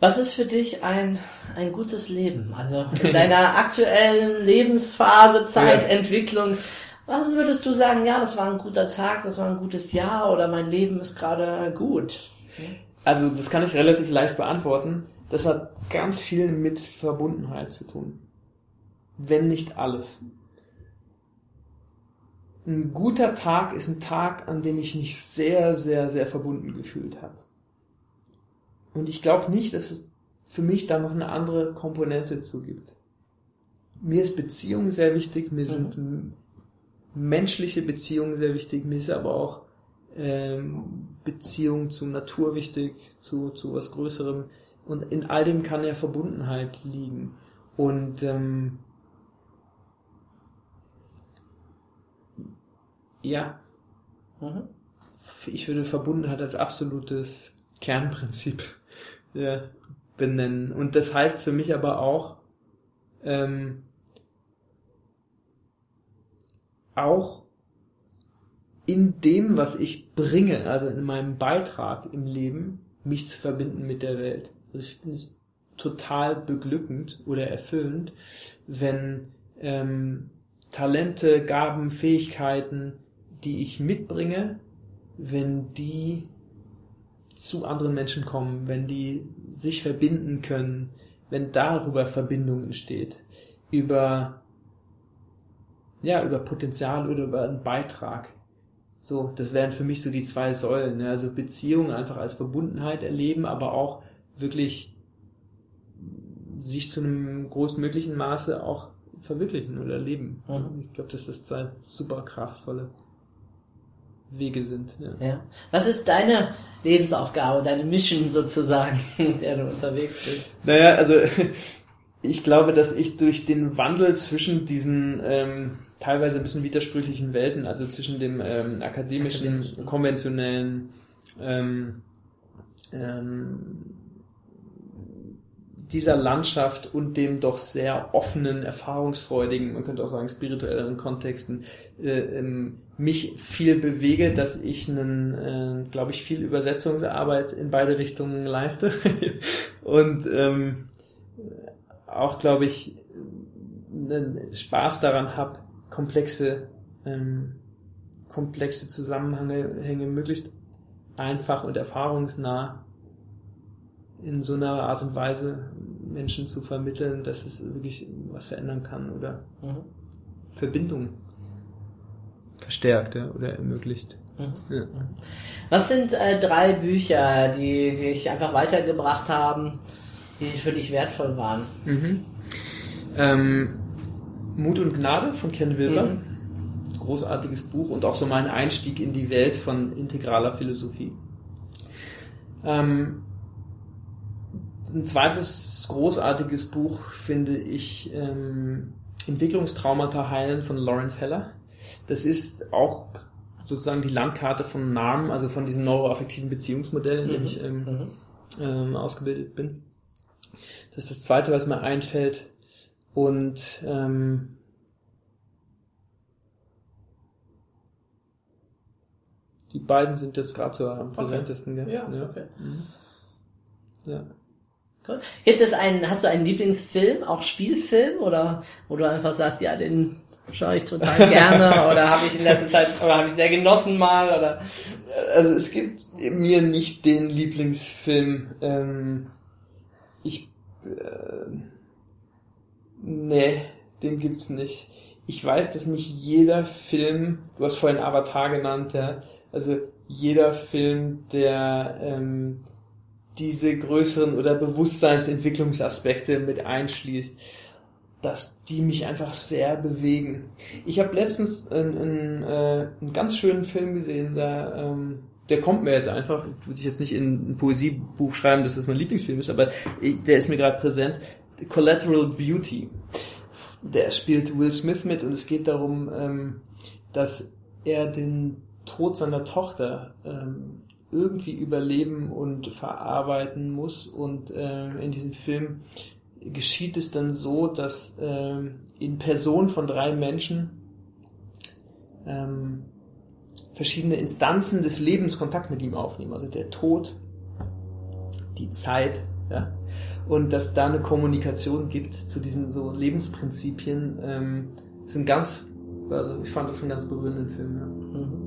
Was ist für dich ein, ein gutes Leben? Also in *laughs* deiner aktuellen Lebensphase, Zeit, Ja. Entwicklung, was würdest du sagen, ja, das war ein guter Tag, das war ein gutes Jahr oder mein Leben ist gerade gut? Also das kann ich relativ leicht beantworten. Das hat ganz viel mit Verbundenheit zu tun. Wenn nicht alles. Ein guter Tag ist ein Tag, an dem ich mich sehr, sehr, sehr verbunden gefühlt habe. Und ich glaube nicht, dass es für mich da noch eine andere Komponente zu gibt. Mir ist Beziehung sehr wichtig, mir sind m- menschliche Beziehungen sehr wichtig, mir ist aber auch ähm, Beziehung zur Natur wichtig, zu, zu was Größerem. Und in all dem kann ja Verbundenheit liegen. Und ähm, ja, Mhm. ich würde Verbundenheit als absolutes Kernprinzip *laughs* ja, benennen. Und das heißt für mich aber auch, ähm, auch in dem, was ich bringe, also in meinem Beitrag im Leben, mich zu verbinden mit der Welt. Also ich finde es total beglückend oder erfüllend, wenn ähm, Talente, Gaben, Fähigkeiten, die ich mitbringe, wenn die zu anderen Menschen kommen, wenn die sich verbinden können, wenn darüber Verbindung entsteht, über ja, über Potenzial oder über einen Beitrag. So, das wären für mich so die zwei Säulen. Ne? Also Beziehung einfach als Verbundenheit erleben, aber auch wirklich sich zu einem großmöglichen Maße auch verwirklichen oder leben. Mhm. Ich glaube, das zwei super kraftvolle Wege sind. Ja. Ja. Was ist deine Lebensaufgabe, deine Mission sozusagen, *laughs* in der du unterwegs bist? Naja, also *laughs* ich glaube, dass ich durch den Wandel zwischen diesen ähm, teilweise ein bisschen widersprüchlichen Welten, also zwischen dem ähm, akademischen, Akademischen. konventionellen, ähm, ähm, dieser Landschaft und dem doch sehr offenen, erfahrungsfreudigen, man könnte auch sagen spirituelleren Kontexten, äh, ähm, mich viel bewege, dass ich einen, äh, glaube ich, viel Übersetzungsarbeit in beide Richtungen leiste. *laughs* Und ähm, auch, glaube ich, einen Spaß daran habe, komplexe, ähm, komplexe Zusammenhänge Hänge möglichst einfach und erfahrungsnah in so einer Art und Weise Menschen zu vermitteln, dass es wirklich was verändern kann oder Mhm. Verbindungen verstärkt ja, oder ermöglicht. Mhm. Ja. Was sind äh, drei Bücher, die dich einfach weitergebracht haben, die für dich wertvoll waren? Mhm. Ähm, Mut und Gnade von Ken Wilber. Mhm. Großartiges Buch und auch so mein Einstieg in die Welt von integraler Philosophie. Ähm, ein zweites großartiges Buch finde ich ähm, Entwicklungstraumata heilen von Lawrence Heller. Das ist auch sozusagen die Landkarte von NARM, also von diesem neuroaffektiven Beziehungsmodell, in dem Mhm. ich ähm, Mhm. ähm, ausgebildet bin. Das ist das zweite, was mir einfällt. Und ähm, die beiden sind jetzt gerade so am präsentesten. Gell? Ja, okay. Mhm. ja. Cool. Jetzt ist ein, hast du einen Lieblingsfilm, auch Spielfilm, oder wo du einfach sagst, ja, den schaue ich total *laughs* gerne, oder habe ich in letzter Zeit, oder habe ich sehr genossen mal, oder? Also es gibt mir nicht den Lieblingsfilm. Ähm, ich äh, nee, den gibt's nicht. Ich weiß, dass mich jeder Film, du hast vorhin Avatar genannt, ja, also jeder Film, der ähm, diese größeren oder Bewusstseinsentwicklungsaspekte mit einschließt, dass die mich einfach sehr bewegen. Ich habe letztens einen, einen, äh, einen ganz schönen Film gesehen, der, ähm, der kommt mir jetzt einfach, würde ich jetzt nicht in ein Poesiebuch schreiben, dass das mein Lieblingsfilm ist, aber der ist mir gerade präsent. Collateral Beauty. Der spielt Will Smith mit und es geht darum, ähm, dass er den Tod seiner Tochter ähm, irgendwie überleben und verarbeiten muss und äh, in diesem Film geschieht es dann so, dass ähm, in Person von drei Menschen ähm, verschiedene Instanzen des Lebens Kontakt mit ihm aufnehmen. Also der Tod, die Zeit, ja. Und dass da eine Kommunikation gibt zu diesen so Lebensprinzipien, ähm, sind ganz, also ich fand das einen ganz berührenden Film. Ja. Mhm.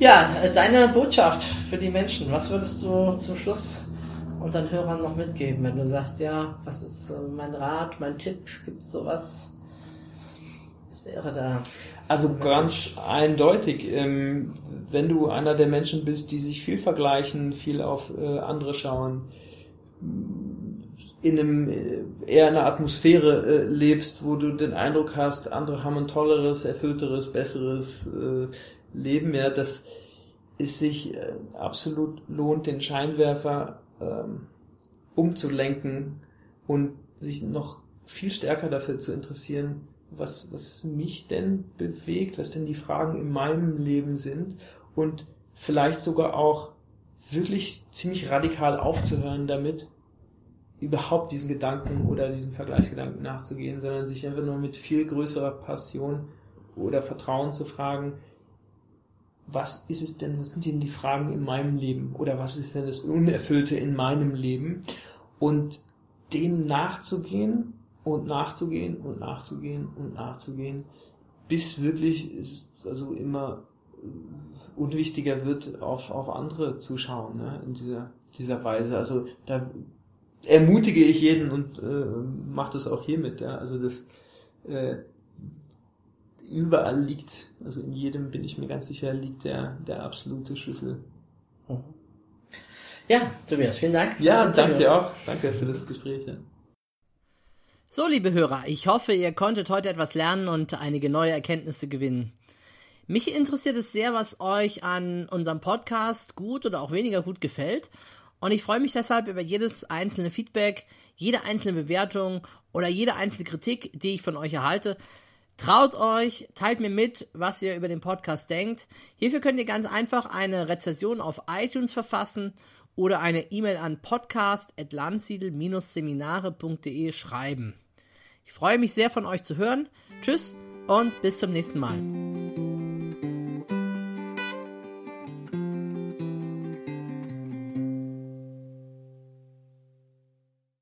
Ja, deine Botschaft für die Menschen. Was würdest du zum Schluss unseren Hörern noch mitgeben, wenn du sagst, ja, was ist äh, mein Rat, mein Tipp? Gibt es sowas? Was wäre da? Also ganz eindeutig, ähm, wenn du einer der Menschen bist, die sich viel vergleichen, viel auf äh, andere schauen, in einem äh, eher einer Atmosphäre äh, lebst, wo du den Eindruck hast, andere haben ein tolleres, erfüllteres, besseres äh, Leben, ja, dass es sich äh, absolut lohnt, den Scheinwerfer ähm, umzulenken und sich noch viel stärker dafür zu interessieren, was, was mich denn bewegt, was denn die Fragen in meinem Leben sind und vielleicht sogar auch wirklich ziemlich radikal aufzuhören damit, überhaupt diesen Gedanken oder diesen Vergleichsgedanken nachzugehen, sondern sich einfach nur mit viel größerer Passion oder Vertrauen zu fragen, was ist es denn, was sind denn die Fragen in meinem Leben? Oder was ist denn das Unerfüllte in meinem Leben? Und dem nachzugehen und nachzugehen und nachzugehen und nachzugehen, bis wirklich es also immer unwichtiger wird, auf, auf andere zu schauen, ne, in dieser, dieser Weise. Also da ermutige ich jeden und äh, mache das auch hiermit, ja, also das äh, überall liegt, also in jedem bin ich mir ganz sicher, liegt der, der absolute Schlüssel. Ja, Tobias, vielen Dank. Ja, danke dir auch. Danke für das Gespräch. Ja. So, liebe Hörer, ich hoffe, ihr konntet heute etwas lernen und einige neue Erkenntnisse gewinnen. Mich interessiert es sehr, was euch an unserem Podcast gut oder auch weniger gut gefällt. Und ich freue mich deshalb über jedes einzelne Feedback, jede einzelne Bewertung oder jede einzelne Kritik, die ich von euch erhalte. Traut euch, teilt mir mit, was ihr über den Podcast denkt. Hierfür könnt ihr ganz einfach eine Rezension auf iTunes verfassen oder eine E-Mail an podcast.landsiedel-seminare.de schreiben. Ich freue mich sehr von euch zu hören. Tschüss und bis zum nächsten Mal.